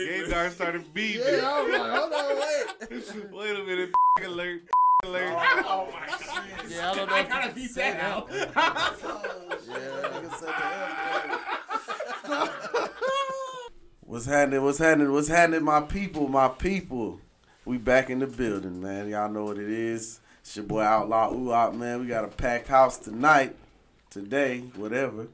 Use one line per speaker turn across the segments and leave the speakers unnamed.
Gaydar started beeping.
Yeah, I was like, hold on, wait.
Wait a minute. alert. Alert.
Oh, oh my god.
Yeah, I don't know
I gotta
can
beat
say
that out.
Yeah, nigga said the F. What's happening? What's happening? What's happening, my people? My people. We back in the building, man. Y'all know what it is. It's your boy Outlaw Ooh Out, man. We got a packed house tonight, today, whatever.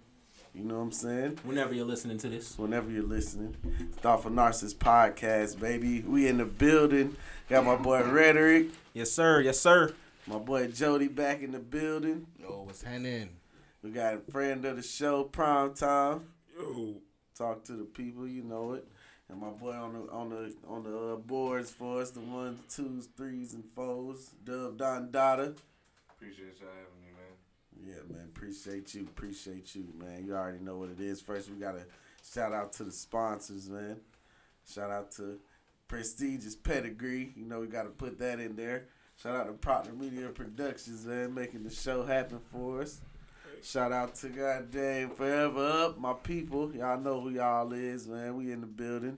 You know what I'm saying?
Whenever you're listening to this.
Whenever you're listening, Thoughtful Narcissist Podcast, baby. We in the building. Got my boy Rhetoric,
Yes, sir. Yes, sir.
my boy Jody back in the building.
Yo, what's happening?
We got a friend of the show, Prime Time.
Yo.
Talk to the people, you know it. And my boy on the on the on the uh, boards for us, the ones, twos, threes, and fours. Dub Don Dada.
Appreciate y'all having me, man.
Yeah, man. Appreciate you. Appreciate you, man. You already know what it is. First, we gotta shout out to the sponsors, man. Shout out to Prestigious Pedigree. You know we gotta put that in there. Shout out to Proctor Media Productions, man, making the show happen for us. Shout out to goddamn Forever Up, my people. Y'all know who y'all is, man. We in the building.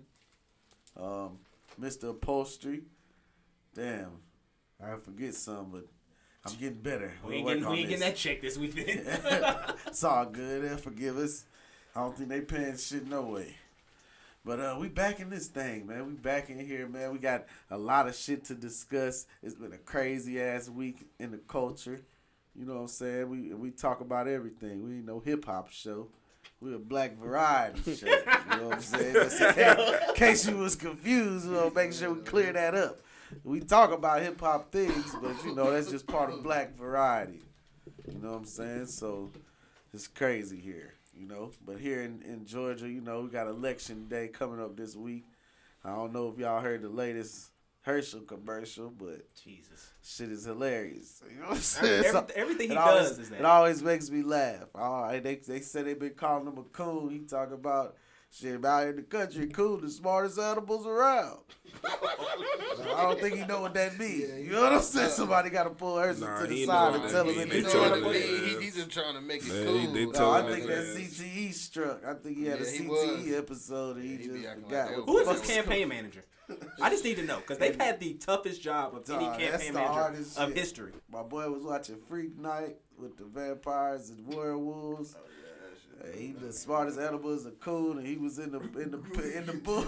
Um, Mr. Upholstery. Damn, I forget some, but I'm getting better.
We ain't getting, we ain't getting that check this weekend.
it's all good. They'll forgive us. I don't think they paying shit no way. But uh, we back in this thing, man. We back in here, man. We got a lot of shit to discuss. It's been a crazy ass week in the culture. You know what I'm saying? We we talk about everything. We ain't no hip hop show. We a black variety show. You know what I'm saying? In case, in case you was confused, we'll make sure we clear that up. We talk about hip hop things, but you know that's just part of black variety. You know what I'm saying? So it's crazy here, you know. But here in, in Georgia, you know, we got election day coming up this week. I don't know if y'all heard the latest Herschel commercial, but
Jesus.
shit is hilarious. You know what I'm saying?
Every,
So-
everything he
it always,
does is that.
It always makes me laugh. All right, they they said they've been calling him a coon. He talk about shit out in the country, mm. cool, the smartest animals around. I don't think he know what that means.
Yeah,
you know what I'm saying? Somebody got to pull Herschel
Nah,
to the side and
that
tell him
mean.
in
They
You
the
know
told
what
him
I
that.
mean? He, he just trying to make it
Man,
cool.
he- they
No, I think
it
that
is.
CTE struck. I think he had a
Yeah, he
CTE
was.
episode and he,
Yeah, he be
just
acting
forgot.
like.
Who is
the
his
fuck
campaign manager? I just need to know because they've had the toughest job of any
Dog, that's
campaign
the
manager of
shit.
history.
My boy was watching Freak Night with the vampires and werewolves. He the smartest animal is a coon, and he was in the in the in the bull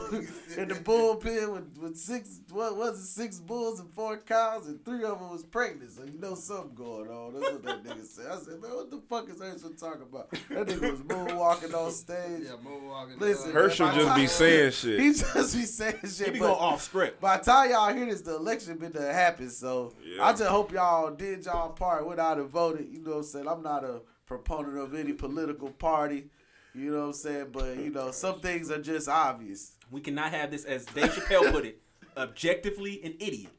in the bullpen with, with six what was it six bulls and four cows, and three of them was pregnant. So you know something going on. That's what that nigga said. I said, man, what the fuck is Herschel talking about? That nigga was moonwalking on stage.
Yeah, moonwalking.
Listen,
uh,
Herschel
By
just
the
be saying shit.
He just be saying shit.
He be going off script.
by the time y'all hear this, the election been to happen. So
Yeah.
I just hope y'all did y'all part, went out and voted. You know what I'm saying? I'm not a proponent of any political party. You know what I'm saying? But you know, some things are just obvious.
We cannot have this, as Dave Chappelle put it, objectively an idiot.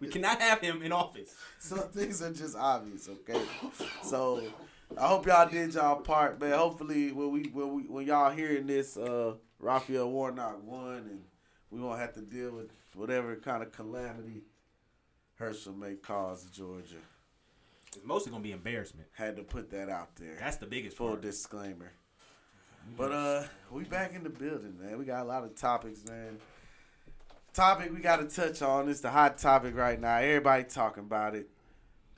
We cannot have him in office.
Some things are just obvious, okay? So I hope y'all did y'all part, man. Hopefully when we when we when y'all hearing this, uh Raphael Warnock won and we won't have to deal with whatever kind of calamity Herschel may cause Georgia.
It's mostly gonna be embarrassment.
Had to put that out there.
That's the biggest
Full
part.
disclaimer. But uh we back in the building, man. We got a lot of topics, man. Topic we gotta touch on. is the hot topic right now. Everybody talking about it.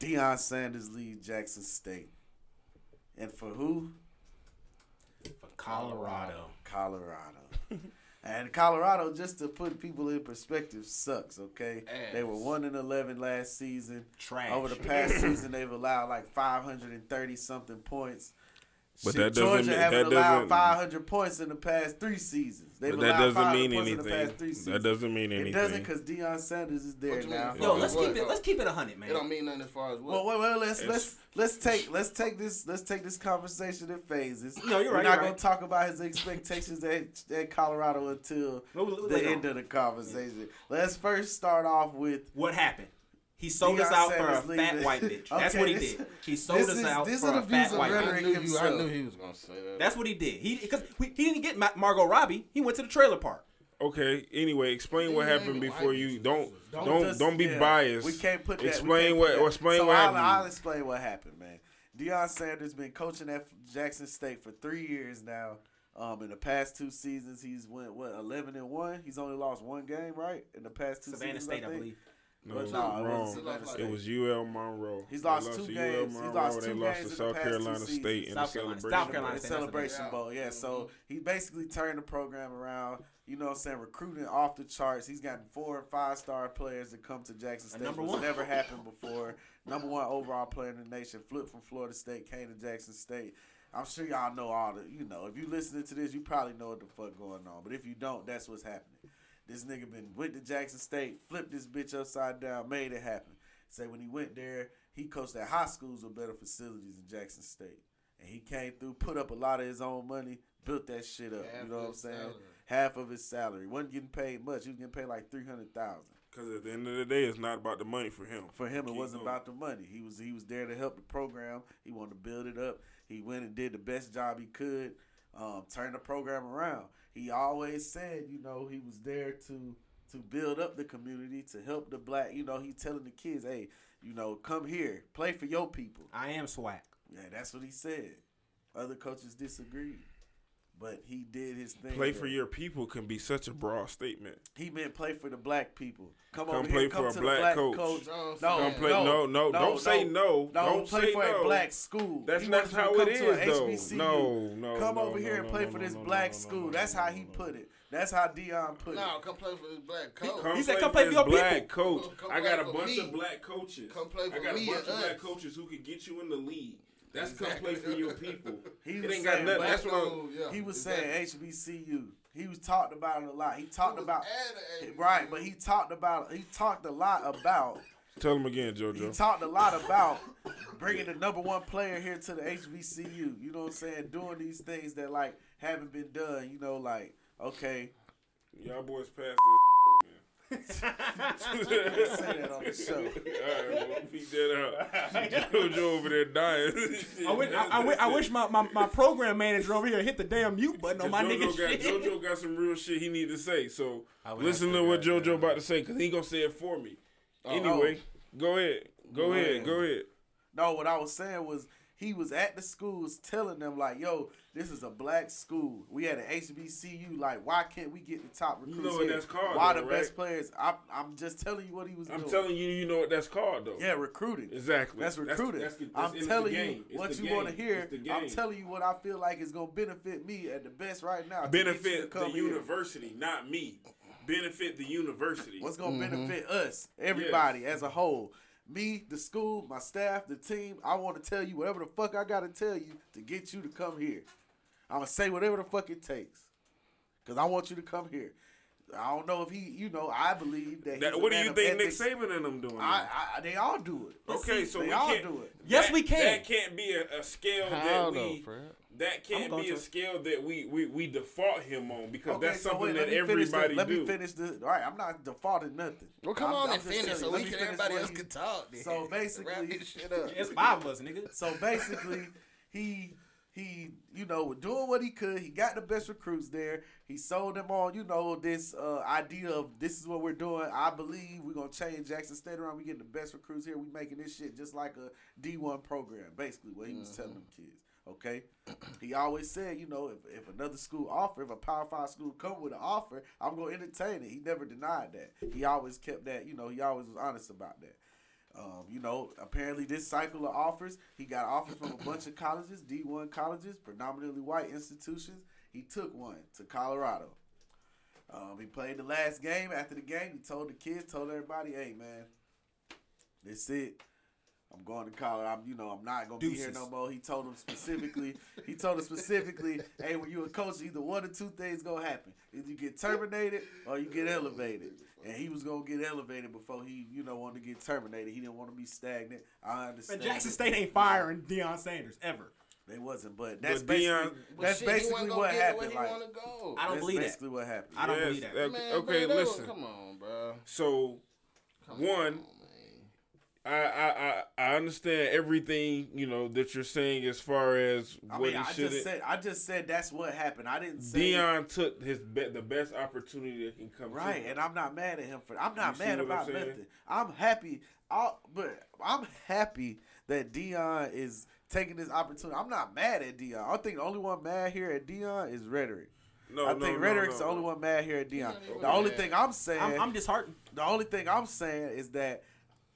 Deion Sanders leaves Jackson State. And for who?
For Colorado.
Colorado. And Colorado, just to put people in perspective, sucks, okay? They were one and eleven last season.
Trash.
Over the past season, they've allowed like 530 something points.
But
Shit,
that doesn't
Georgia
mean-
haven't
that
allowed
doesn't-
500 points in the past three seasons. They've
But that doesn't mean
points in the past three
anything. That doesn't mean anything.
It doesn't because Deion Sanders is there
What mean?
now.
Yo, let's
what?
keep it. Let's keep it a hundred, man.
It don't mean nothing as far as what.
Well, well, well, let's
It's-
let's let's take let's take this let's take this conversation in phases.
No, you're right.
We're not
you're
gonna
right.
talk about his expectations at, at Colorado until
Well, well,
the end
on.
of the conversation. Let's first start off with
What happened? He sold us out for a fat
leaving.
white bitch. That's
Okay,
what he
this-
did. He sold us
is-
out for a fat white
rhetoric.
bitch.
I knew you. I knew he was gonna say that.
That's what he did. He because he didn't get Ma- Margot Robbie. He went to the trailer park.
Okay. Anyway, explain what happened before you don't
Don't
don't
just-
don't be
yeah,
biased.
We can't put that.
Explain what
put
explain
so
what
I'll,
happened.
I'll explain what happened, man. Deion Sanders been coaching at Jackson State for three years now. Um, in the past two seasons, he's went what eleven and one. He's only lost one game, right? In the past two
Savannah
seasons,
State, I
think.
believe.
No,
But
it's
nah, it
wrong.
wasn't Savannah
It
State.
It was UL Monroe.
He's lost
lost
two games.
UL
He's
Monroe.
lost
they
two
lost
games
to
in the
South Carolina. State in the celebration.
South Carolina
the
State, that's what it is.
celebration bowl. Yeah, so he basically turned the program around. You know what I'm saying? Recruiting off the charts. He's gotten four and five star players to come to Jackson State.
number one.
never happened before. Number one overall player in the nation. Flipped from Florida State, came to Jackson State. I'm sure y'all know all the, you know, if you listening to this, you probably know what the fuck going on. But if you don't, that's what's happening. This nigga been went to Jackson State, flipped this bitch upside down, made it happen. Say when he went there, he coached at high schools with better facilities in Jackson State. And he came through, put up a lot of his own money, built that shit up.
Half
you know what I'm saying?
salary.
Half of his salary. Wasn't getting paid much. He was getting paid like three hundred thousand.
Because at the end of the day, it's not about the money for him.
For him, it
Keep
wasn't
going.
about the money. He was he was there to help the program. He wanted to build it up. He went and did the best job he could, um, turn the program around. He always said, you know, he was there to to build up the community, to help the black. You know, he telling the kids, hey, you know, come here, play for your people.
I am swag.
Yeah, that's what he said. Other coaches disagreed, but he did his thing.
Play for your people can be such a broad statement.
He meant play for the black people. Come,
Come
over
play
here, come
for a
to
black
the black
coach.
coach.
No,
No,
Come play.
no,
No, no,
no,
don't say no.
No,
Don't
play
say
for
no.
a black school.
That's
He
not
wants you to
how
come
it
to
though.
HBCU.
No, no,
Come
no,
over
no,
here and
no,
play
no,
for this
no,
black
no, no,
school.
no,
That's
no,
how he
no,
put it. That's how Deion put it.
No, come play for this black coach.
Come
He said, "Come play for your
black
people."
coach. I got a bunch of black coaches.
Come play for me.
I got a bunch of black coaches who could get you in the league. That's come play for your people.
He
it
was
ain't got nothing. That's what I'm.
Yeah,
He was
exactly.
saying HBCU. He was talked about it a lot. He talked
He was
about
at a
right, but he talked about he talked a lot about
Tell him again, JoJo.
he talked a lot about bringing the number one player here to the HBCU. You know what I'm saying? Doing these things that like haven't been done. You know, like okay,
Y'all boys passed
say that on the show.
All right, well, beat that out. JoJo over there dying.
I wish, I, I wish, I wish my, my, my program manager over here hit the damn mute button on my
JoJo
nigga
got,
shit.
JoJo got some real shit he need to say. So listen to
to
what
do that,
JoJo about to say because he gonna say it for me.
Oh.
Anyway, oh. go ahead. Go
Go
ahead.
ahead.
Go ahead.
No, what I was saying was he was at the schools telling them like, "Yo, this is a black school. We had an HBCU. Like, why can't we get the top
You
recruits
know what
here?
that's called,
Why
though,
the
right?
best players? I'm, I'm just telling you what he was
I'm
doing.
telling you, you know what that's called though.
Yeah, recruiting.
Exactly.
That's recruiting.
That's, that's,
I'm telling
the
you.
It's
what
the
you want to hear.
It's the
I'm telling you what I feel like is gonna benefit me at the best right now. to to
benefit the
come here.
university, not me. Benefit the university.
What's gonna mm-hmm. benefit us, everybody as a whole? Me, the school, my staff, the team. I want to tell you whatever the fuck I gotta tell you to get you to come here. I'm gonna say whatever the fuck it takes, cause I want you to come here. I don't know if he, you know, I believe that.
That-
he's a
what do
man
you
of
think Nick
ethics.
Saban and them doing?
I, I, they all do it.
okay, so
they
we
all
can't
do it.
Yes,
that-
we can.
That can't be a, a scale
How
that
though,
we.
Fred?
That can't be a
to.
scale that we, we, we default him on because
Okay,
that's
so
something
wait,
that
let me the- Let
do.
me finish the. All right, I'm not defaulting nothing.
Well, come
I'm-
on
I'm
and finish so we can
finish
everybody else can talk. Then.
So basically-
wrap this shit.
It's five of us, nigga.
So basically, he he you know was doing what he could. He got the best recruits there. He sold them on you know this uh, idea of this is what we're doing. I believe we're gonna change Jackson State around. We getting the best recruits here. We making this shit just like a D one program. Basically, what he was telling them kids. Okay, he always said, you know, if, if another school offer, if a Power Five school come with an offer, I'm gonna entertain it. He never denied that. He always kept that. You know, he always was honest about that. Um, you know, apparently this cycle of offers, he got offers from a bunch of colleges, D1 colleges, predominantly white institutions. He took one to Colorado. Um, he played the last game. After the game, he told the kids, told everybody, "Hey, man, this it. I'm going to college. I'm, you know, I'm not gonna be here no more." He told them specifically. he told them specifically, "Hey, when you a coach, either one or two things gonna happen. Either you get terminated or you get elevated." And he was gonna get elevated before he, you know, wanted to get terminated. He didn't want to be stagnant. I understand.
Man, Jackson. State ain't firing Deion Sanders ever.
They wasn't, but that's
But
basically
Deion-
But
that's
shit,
basically what happened. Like,
go.
I don't
that's
believe that.
basically what happened.
I don't
Yes,
believe that.
that-
Man,
okay,
bro,
listen.
Come on, bro.
So
Come
One,
on, man.
I, I, I, I understand everything you know that you're saying as far as
I
what
mean, I
he should
just said I just said that's what happened. I didn't say
Deion took his be- the best opportunity that can come.
right,
to
and I'm not mad at him for. I'm not
You
mad
what I'm
about
saying?
nothing. I'm happy. I'll, but I'm happy that Deion is taking this opportunity. I'm not mad at Deion. I think the only one mad here at Deion is rhetoric.
no,
I
no,
think
no,
rhetoric's
no,
the only
no.
one mad here at
Deion.
The only
mad.
thing I'm saying,
I'm, I'm disheartened.
the only thing I'm saying is that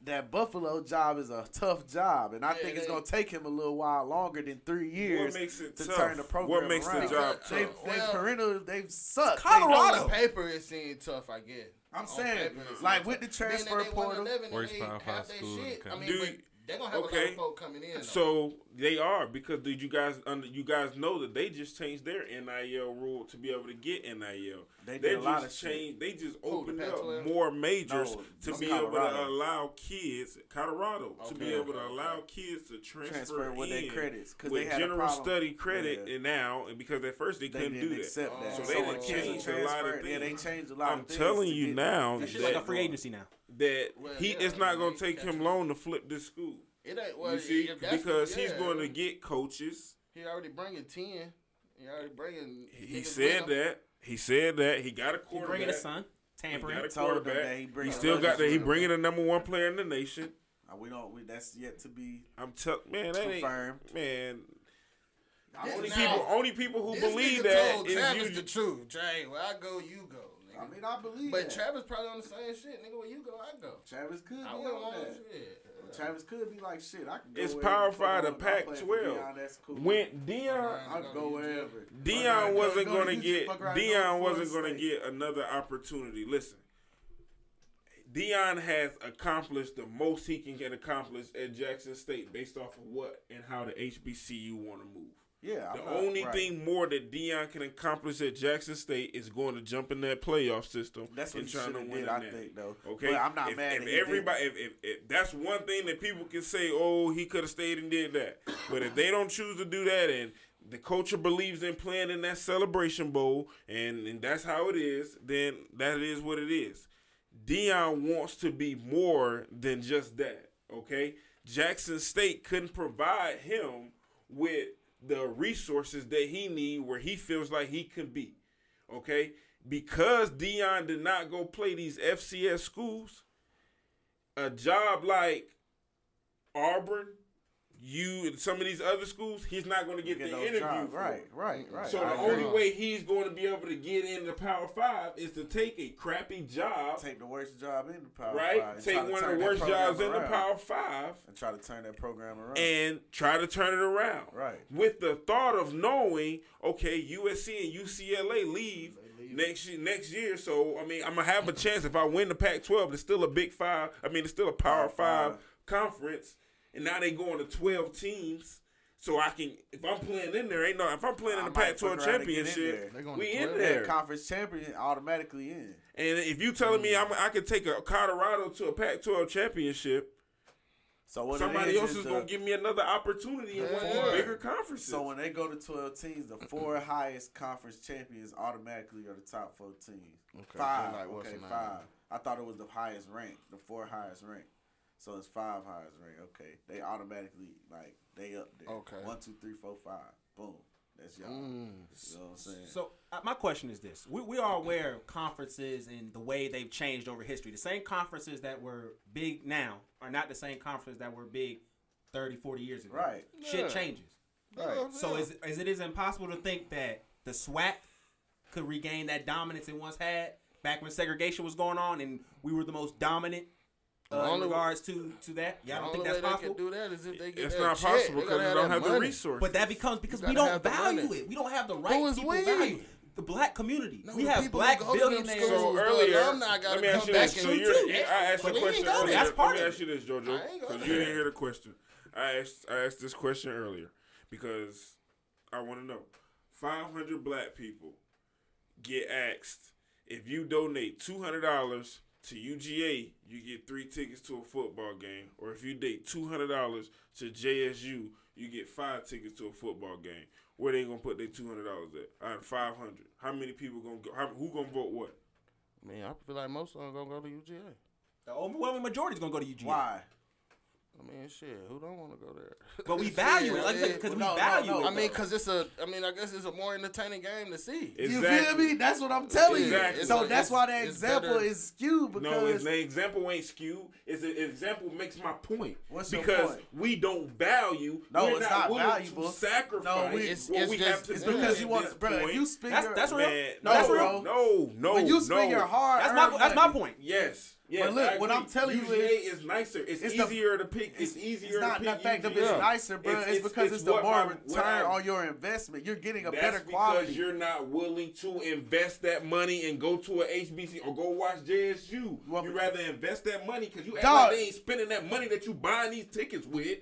that Buffalo job is a tough job, and I
Yeah,
think it's gonna take him a little while longer than three years
What makes it
to
tough?
turn the program
What makes
around.
the job
They,
tough?
they
Well-
parental, they've sucked.
Colorado.
On paper, it seemed tough. I get.
I'm
On
saying,
paper,
like, with the transfer
that they won
portal-
Worst
they
Power Five school in the
shit, I mean,
Do
but
you-
they're gonna have a lot
okay.
of folk coming in. though.
So they are because did you guys under you guys know that they just changed their NIL rule to be able to get NIL.
They
They
did a lot
just
of shit.
changed. They just
Who, the
opened up
Pac-12?
more majors
No,
to
it's
be able to allow kids, Colorado, to be
Okay,
able to
okay,
allow kids to transfer,
transfer with their credits because
with
they had
general
a
study credit,
Yeah.
and now and because at first they
They
couldn't
didn't
do that.
accept oh. that.
So
So,
they
when
changed a lot of
transferred, yeah, they
things.
changed a lot
I'm
of things.
telling you now
to
It's like a free agency now.
That
Well,
he
yeah,
it's not gonna take him long to flip this school.
it ain't well.
you see,
if that's-
because he's going to get coaches.
He already bringing ten. He already bringing.
He
niggas
said
with
that. He said that. He got a
He
quarterback.
bringing his son,
He
tampering.
got a quarterback.
that he
He, still got that. He bringing the number one player in the nation.
Uh, we don't. We, that's yet to be
I'm telling man, that ain't man. Only
now-
people, only people who believe
nigga
that
told
is
Travis
you.
the truth. Jay, where I go, you go. Nigga.
I mean, I believe
but
that.
Travis probably on the same shit, nigga. Where you go, I go.
Travis could be
I wouldn't
on that.
shit.
Travis could be like, shit, I can go
It's
wherever
Power
the fuck I
Five, the
wanna go. I'm playing for
Pac-12.
Deion, That's cool.
When Deion,
I go wherever.
Deion wasn't
Go- go
going to
to
get
fuck around and go Deion
wasn't going to get another opportunity. Listen, Deion has accomplished the most he can get accomplished at Jackson State based off of what and how the HBCU want to move.
Yeah,
The
not-
only
right.
thing more that Deion can accomplish at Jackson State is going to jump in that playoff system
That's what
and trying to win
did. I
that.
think though.
Okay,
but I'm not
if,
mad.
If
that he did.
everybody, if, if, if that's one thing that people can say, oh, he could have stayed and did that. But if they don't choose to do that, and the culture believes in playing in that celebration bowl, and, and that's how it is, then that is what it is. Deion wants to be more than just that. Okay, Jackson State couldn't provide him with the resources that he need where he feels like he can be. Okay, because Deion did not go play these FCS schools, a job like Auburn, you and some of these other schools, he's not going to get,
Get
the interview.
Right, right, right.
So
I
the only way he's going to be able to get in the Power Five is to take a crappy job,
take the worst job in the power
right?
Five
Take one of the worst jobs in the. Power Five
and try to turn that program around.
and try to turn it around.
Right.
With the thought of knowing, okay, USC and UCLA leave
leave.
next year, next year. So I mean, I'm gonna have a chance if I win the Pac-12. It's still a Big Five. I mean, it's still a Power
Power
Five,
Five.
conference, and now they going to 12 teams. So I can, if I'm playing in there, ain't no. If I'm playing in the Pac-12
fuck around and get in
championship,
there.
They going
we in
12?
there.
conference champion automatically in.
And if you telling me mm. I'm, I could take a Colorado to a Pac-12 championship,
So what
somebody
it is,
else
is
is
the-
gonna give me another opportunity in one of these bigger conferences.
So when they go to twelve teams, the four highest conference champions automatically are the top four teams.
Okay,
five.
like,
okay,
the name?
five. I thought it was the highest rank, the four highest rank. So it's five highest rank. Okay, they automatically like they up there.
Okay.
One, two, three, four, five. Boom. That's y'all.
Mm.
You know what I'm saying?
So uh, my question is this: we, we are aware of conferences and the way they've changed over history. The same conferences that were big now are not the same conferences that were big 30, 40 years ago.
Right.
Shit
Yeah.
changes.
Right.
So is is it is impossible to think that the SWAC could regain that dominance it once had back when segregation was going on and we were the most dominant
The
uh, in
only-
regards to to that? Y'all don't
only
think
way
that's
they
possible?
can do that is if they get
it's
that
not
check.
possible because
gotta
they don't
that
have the
money.
resources.
But that becomes because we don't value it. We don't have the right
Who is
people
we?
value the black community.
No,
we have
people
black
who go
billionaires.
schools,
So
the
earlier,
alumni gotta
let me ask you
back
this.
and
So
do
you're,
too.
I asked you
But
a question
ain't go there.
earlier.
That's part
let me
of
ask you this, JoJo,
I ain't go
because you didn't hear the question. I asked I asked this question earlier because I want to know. 500 black people get asked if you donate $200 to UGA, you get three tickets to a football game, or if you date $200 to JSU, you get five tickets to a football game. Where they gonna put their two hundred dollars at? Out of five hundred, how many people gonna go? How, who gonna vote what?
Man, I feel like most of them gonna go to UGA.
The overwhelming majority is gonna go to UGA.
Why?
I mean, shit, who don't want to go there?
But we value it, like
Yeah,
because
No, no,
we value
no.
it.
I mean, cause it's a. I mean, I guess it's a more entertaining game to see.
You feel me? That's what I'm telling
Exactly.
you. So
It's-
that's why that example
better-
is skewed because
No, the example ain't skewed. It's an example makes my point.
What's your
because
point?
we don't value.
No,
we're
it's
not,
not
willing
valuable.
To sacrifice
No, we-
It's-
what
it's
we
just-
have to
it's because you want to, bro. If
point.
you spend
That's-
your
that's real.
Man,
No,
no,
bro.
no, no,
when you spend your hard,
that's my that's my point.
Yes. Yes,
But look, what. I'm telling you
UGA is, nicer. It's,
it's the-
easier to pick. It's,
It's,
easier
it's not the fact
UGA.
it's nicer, bro. It's, because it's, the more return on your investment. You're getting a
That's
better
because you're not willing to invest that money and go to a HBC or go watch JSU. You rather invest that money because you act
Dog.
like they ain't spending that money that you buying these tickets with.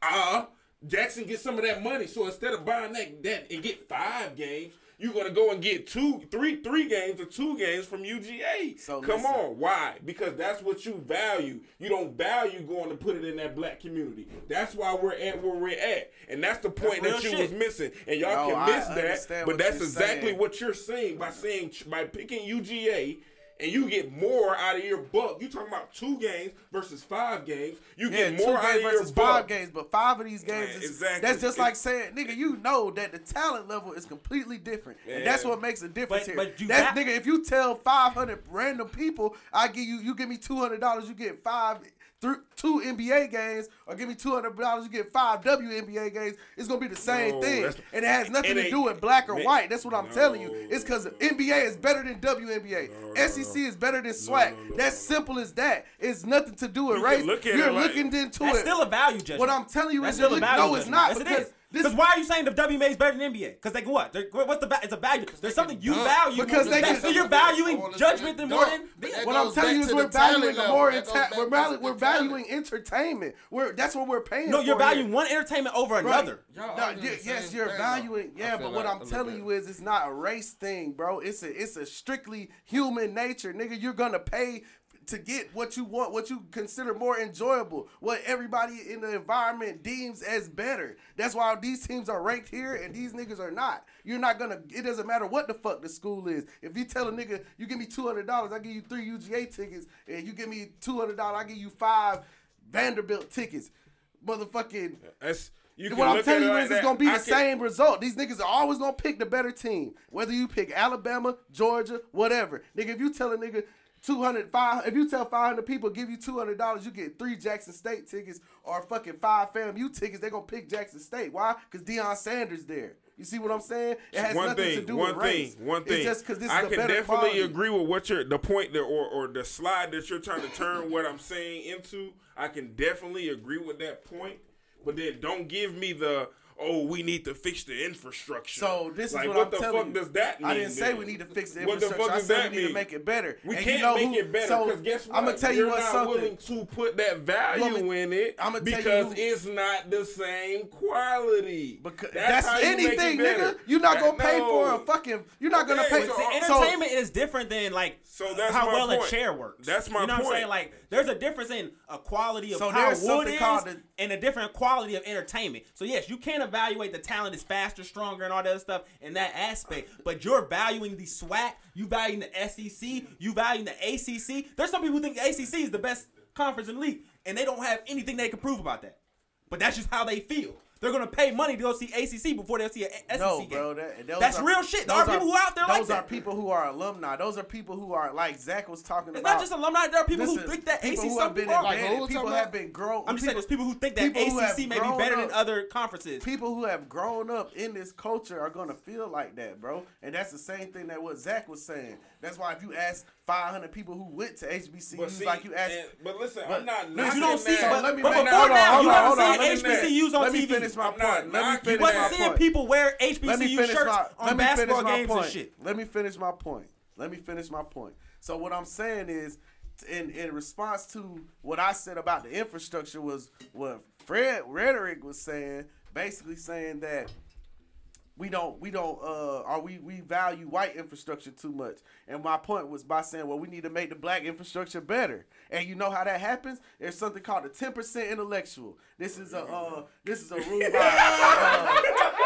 Uh, Jackson get some of that money. So instead of buying that that and get five games, you're gonna go and get two, three, three games or two games from UGA.
So
come
listen.
on, why? Because that's what you value. You don't value going to put it in that black community. That's why we're at where we're at, and that's the point
real
that you
shit.
was missing. And y'all
No,
can
I
miss that, but that's exactly
saying.
what you're saying by saying by picking UGA. And you get more out of your buck. You talking about two games versus five games. You
Yeah,
get
two
more out
games
of your
versus five games, but five of these games
Yeah,
is
exactly.
that's just like saying, nigga, you know that the talent level is completely different, and that's what makes a difference
But-
here.
but you
that's
got-
nigga, if you tell five hundred random people, I give you, you give me two hundred dollars, you get five. Through two NBA games, or give me two hundred dollars, you get five WNBA games. It's gonna be the same
No,
thing, and it has nothing
it
to do with black or
man,
white. That's what I'm
no,
telling you. It's because
no,
NBA is better than WNBA.
No, no,
SEC is better than SWAC.
no, no,
That's simple as that. It's nothing to do with
You
race.
look at
You're
it like-
looking into
That's
it.
still a value judgment.
What I'm telling you
That's
is
still a
look-
value
no, it's not
Yes,
because
it is.
This
Because why are you saying the WMA is better than NBA? Because they can what? They're, what's the va- it's a value? There's something you
dunk.
value.
Because they
That's-
can-
so you're valuing judgment
the
than more than.
What I'm telling you is we're valuing a
level.
more
That goes
enta- we're,
to
valu-
the
we're
talent.
valuing entertainment. We're that's what we're paying.
No, you're
for here.
valuing one entertainment over
Right.
another.
Y'all
No,
arguing
yes, you're valuing.
I
Yeah, but what I'm telling you is, it's not a race thing, bro. It's a it's a strictly human nature, nigga. You're gonna pay to get what you want, what you consider more enjoyable, what everybody in the environment deems as better. That's why these teams are ranked here and these niggas are not. You're not gonna. It doesn't matter what the fuck the school is. If you tell a nigga, you give me two hundred dollars, I give you three UGA tickets, and you give me two hundred dollars, I give you five Vanderbilt tickets. Motherfucking
That's you
what I'm telling you
like
is it's gonna be the
can-
same result. These niggas are always gonna pick the better team. Whether you pick Alabama, Georgia, whatever. Nigga, if you tell a nigga 200, five, if you tell 500 people give you $200, you get three Jackson State tickets or fucking five FAMU tickets, they're gonna pick Jackson State. Why? Because Deion Sanders there. You see what I'm saying? It has
one
nothing
thing,
to do
one
with race.
thing, one thing.
It's just because this is
I can definitely
quality.
agree with what you're the point that or or the slide that you're trying to turn what I'm saying into. I can definitely agree with that point, but then don't give me the oh we need to fix the infrastructure.
So this
like,
is what,
what
I'm
the
telling
fuck
you.
does that mean?
I didn't say
then?
we need to fix the
What the
infrastructure.
fuck
I said
that
we need to make it better.
We
And
can't
you know
make
who-
it better
so,
because guess what?
I'm gonna tell you
You're
what's
not
something.
willing to put that value
Want me-
in it
I'ma tell you
because
who-
it's not the same quality.
Because that's,
how you make it
anything,
better.
nigga. You're not gonna pay for a fucking. You're not gonna
Okay,
pay.
so-
See,
so-
entertainment is different than like
So that's
how well a chair works.
That's my point.
you know what I'm saying? Like there's a difference in a quality of
So
how wood is
the-
and a different quality of entertainment. So yes, you can evaluate the talent is faster, stronger, and all that other stuff in that aspect. But you're valuing the SWAC, you valuing the SEC, you valuing the ACC. There's some people who think the ACC is the best conference in the league, and they don't have anything they can prove about that. But that's just how they feel. They're gonna pay money to go see ACC before they'll see a SEC
No,
game.
bro. That,
That's
are-
real shit. There
those
are people who out there like that.
Those are people who are alumni. Those are people who are like Zach was talking
It's
about.
It's not just alumni. There are people
Listen,
who think that ACC.
who
Some
have been
people,
Like,
embedded. people have
about?
been grown.
I'm just saying, there's people who think that
people who have
ACC may be better
up-
than other conferences.
people who have grown up in this culture are gonna feel like that, bro. And that's the same thing that what Zach was saying. That's why if you ask 500 people who went to HBCUs,
see,
like you asked.
and- but listen,
but-
I'm not.
But you don't see,
that.
but,
let me
but before
hold on,
now, you haven't seen
let me
HBCUs on
Let me
TV.
finish my point. Let me finish
You
my
wasn't seeing people wear HBCU shirts on basketball games and shit.
Let me finish my point. Let me finish my point. So what I'm saying is, in in response to what I said about the infrastructure was what Fred Rhetoric was saying, basically saying that we don't we don't uh or we we value white infrastructure too much. And my point was by saying, well, we need to make the black infrastructure better. And you know how that happens? There's something called the 10% intellectual. This is a uh this is a rule by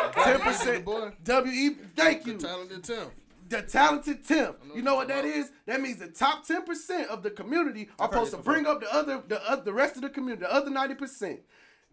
uh, 10%
boy.
W E thank you.
Talented Tim.
The talented tenth. You know
what
that is? that
you're
is? That means the top ten percent of the community are supposed to bring up the other, the uh, the rest of the community, the other ninety percent.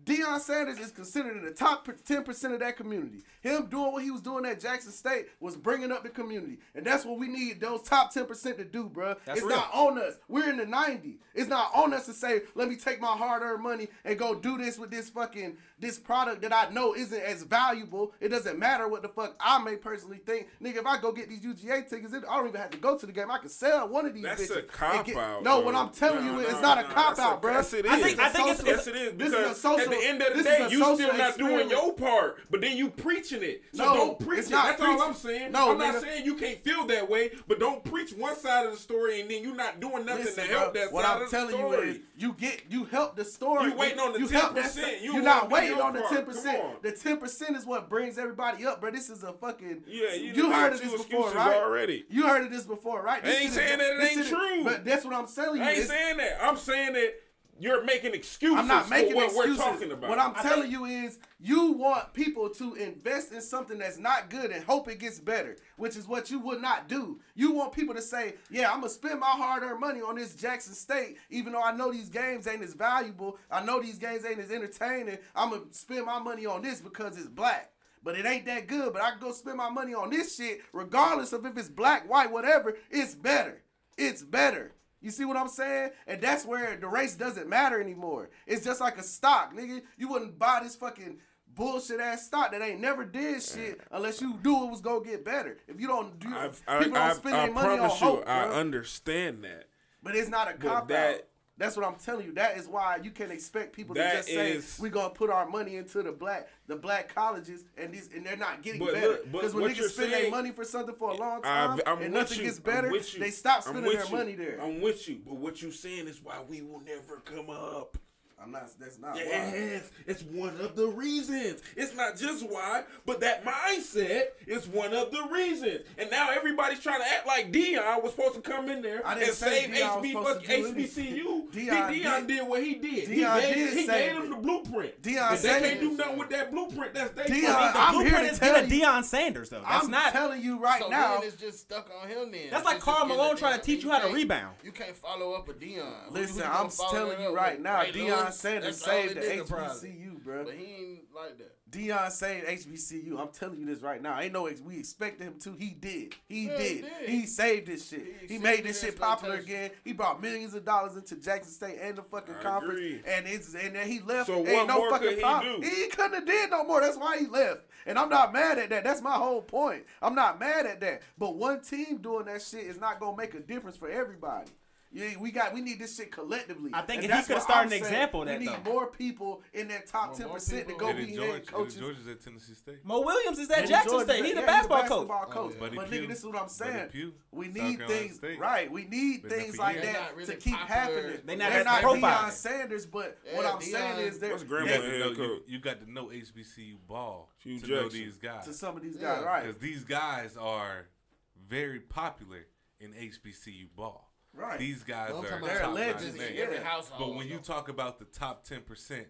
Deion Sanders is considered in the top ten percent of that community. Him doing what he was doing at Jackson State was bringing up the community, and that's what we need those top ten percent to do, bruh.
That's
it's
real.
not on us. We're in the ninety. It's not on us to say, let me take my hard-earned money and go do this with this fucking this product that I know isn't as valuable. It doesn't matter what the fuck I may personally think, nigga. If I go get these UGA tickets, I don't even have to go to the game. I can sell one of these.
That's
bitches
a
and
cop
get-
out.
No,
bro.
what I'm telling
Nah,
you, is
nah,
it's not a
nah,
cop
that's
out, bro.
Yes, it is.
I think- I think it's-
yes, it is.
This is a
Because
social-
at the end of the day, you still not doing your part, but then you preaching it. So
No,
don't preach it. That's all I'm saying.
No,
I'm not saying you can't feel that way, but don't preach one side of the story and then you're not doing nothing
Listen,
to help
bro,
that
what
side
I'm
of the
telling
story.
you is, you get you help the story.
You waiting on the 10%.
si-
You
You're not waiting on the ten percent. The ten percent is what brings everybody up, bro. This is a fucking.
Yeah, you
you heard of this before, right?
already.
You heard of this before, right?
I ain't saying that it ain't true.
But that's what I'm telling you.
I ain't saying that. I'm saying that you're making excuses
I'm not making
for what
excuses.
we're talking about.
What I'm
I
telling you is, you want people to invest in something that's not good and hope it gets better, which is what you would not do. You want people to say, "Yeah, I'm gonna spend my hard-earned money on this Jackson State, even though I know these games ain't as valuable. I know these games ain't as entertaining. I'm gonna spend my money on this because it's black." But it ain't that good. But I can go spend my money on this shit, regardless of if it's black, white, whatever. It's better. It's better. You see what I'm saying? And that's where the race doesn't matter anymore. It's just like a stock, nigga. You wouldn't buy this fucking bullshit ass stock that ain't never did shit unless you knew it was gonna get better. If you don't do,
I've,
people
I,
don't spend
I
their money on
you,
hope,
I
bro.
understand that.
But it's not a cop out.
That-
That's what I'm telling you. That is why you can't expect people to
That
just say
is-
we're gonna put our money into the black the black colleges and these and they're not getting better. Because when niggas spend their money for something for a long time
I'm
and nothing
you.
gets better, they stop spending their
you.
money there.
I'm with you, but what you saying is why we will never come up.
I'm not. That's not. why.
Yes, it's one of the reasons. It's not just why, but that mindset is one of the reasons. And now everybody's trying to act like Deion was supposed to come in there
I
and
didn't say
save HB,
supposed
fuck HBCU.
Deion,
Deion
did-
did what he did.
Deion
he gave,
did
he gave them the blueprint.
Deion
if they can't do nothing with that blueprint, that's they
Deion,
fault.
The
I'm
blueprint
here to
is
tell you-
Deion Sanders though. That's
I'm
not.
telling you right
so
now.
it's just stuck on him then.
That's like
It's just
Karl
getting
Malone trying to teach you
You
how to rebound.
You can't follow up with Deion.
Listen, I'm telling you right now,
Ray
Deion
Lewis?
Sanders
That's all
saved
it
the
did, probably.
HBCU, bro.
But he ain't like that.
Deion saved HBCU. I'm telling you this right now. Ain't no ex- we expected him to. He did. He
Yeah,
did.
he did.
He saved this shit.
He
He, made this shit popular again. He brought millions of dollars into Jackson State and the fucking
I
conference.
agree.
And it's and then he left.
So
Ain't
what
no
more
fucking
could he
problem.
do?
He couldn't have did no more. That's why he left. And I'm not mad at that. That's my whole point. I'm not mad at that. But one team doing that shit is not gonna make a difference for everybody. Yeah, we got we need this shit collectively.
I think
And
if he
that's
could've
what
started
I'm
an
saying.
example of that,
we need
though.
more people in that top ten percent to go
And
be
then
head
George, and
coaches.
then George is at Tennessee State.
Mo Williams is at
Eddie
Jackson
George is
State.
a-
He's a basketball
basketball oh,
coach.
coach.
yeah.
But
Pugh.
nigga, this is what I'm saying.
Pugh.
We need things,
State.
right? We need
Been
things like
years.
that
really
to keep
popular.
happening.
They not
They're
as
not
profile.
Deion Sanders, but
Yeah,
what I'm
Deion-
saying is they're
What's
You
Grandma
got, to
head
know,
coach?
you got to know HBCU ball to know these guys.
to some of these guys, right?
Because these guys are very popular in HBCU ball.
Right.
These guys
Well, I'm
are
talking
They're
about
top
legends,
notch
just in
names.
every
yeah.
household.
But when you talk about the top ten percent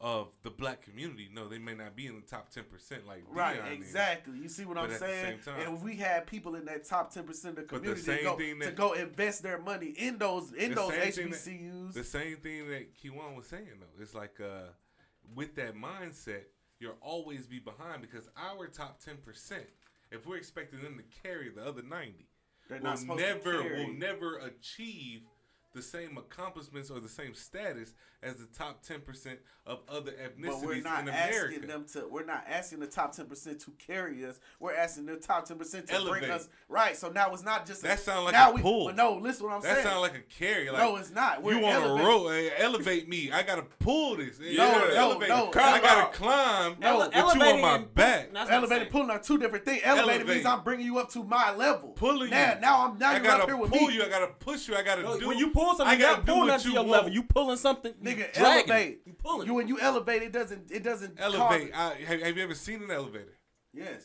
of the black community, no, they may not be in the top ten percent like
Right,
Deion is.
exactly. You see what
But
I'm
at the
saying?
same time-
and if we had people in that top ten percent of the
But the
community to go,
thing
to go invest their money in those in
The
those
same thing that-
HBCUs,
The same thing that Kiwan was saying though. It's like uh, with that mindset, you'll always be behind because our top ten percent, if we're expecting them to carry the other ninety,
they're
will never will never achieve the same accomplishments or the same status as the top ten percent of other ethnicities
But we're not
in America.
asking them to. We're not asking the top ten percent to carry us. We're asking the top ten percent to bring us right. So now it's not just a-
That sound like
now
a
we,
pull.
But no, listen what I'm
that
saying.
That sounds like a carry. Like
no, it's not. We're
you on a
elevating.
road, hey, eh, elevate me. I gotta pull this. Hey,
No,
you gotta
no,
elevate.
no.
I gotta climb.
No,
with you on
elevating
my
and-
back.
That's what I'm
Elevated pulling are two different things. Elevated
Elevate.
means I'm bringing you up to my level.
Pulling
now,
you.
Now I'm now
I
you're up here with
pull
me.
you. I gotta push you. I gotta
No,
do.
when you pull something,
I gotta
not
do
pulling
what
up to
you
your
want.
level. You pulling something.
Nigga,
dragging
elevate.
it. You pulling.
You
it.
when you elevate, it doesn't it doesn't
elevate. I, have, have you ever seen an elevator?
yes.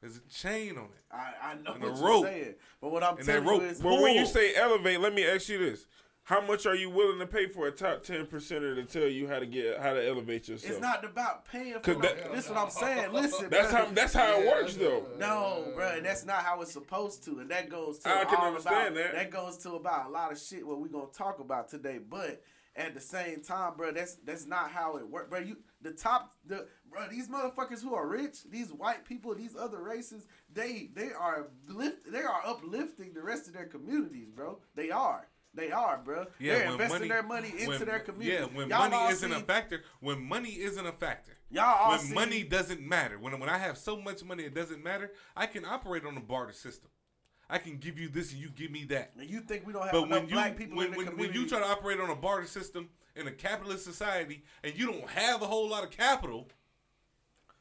There's a chain on it.
I, I know
And
what
a
you're
rope.
saying, but what I'm
And that
telling
rope
you is,
But when you say elevate, let me ask you this: How much are you willing to pay for a top ten percenter to tell you how to get how to elevate yourself?
It's not about paying for.
'Cause
Like,
that-
this what I'm saying. Listen,
That's
bro.
how that's how it works though.
No, bro, And that's not how it's supposed to, and that goes to
I can
all
understand
about,
that.
goes to about a lot of shit what we're gonna talk about today. But at the same time, bro, that's that's not how it works, bro. You the top, the bro, these motherfuckers who are rich, these white people, these other races, they they are lift, they are uplifting the rest of their communities, bro. They are. They are, bro. They're investing their money into
when-
their community.
Yeah, when
Y'all
money isn't a factor, when money isn't a factor,
Y'all all
when
see-
money doesn't matter, when when I have so much money it doesn't matter, I can operate on a barter system. I can give you this and you give me that.
And you think we don't have
But
enough
when you
black people
when,
in the
when, when you try to operate on a barter system in a capitalist society and you don't have a whole lot of capital,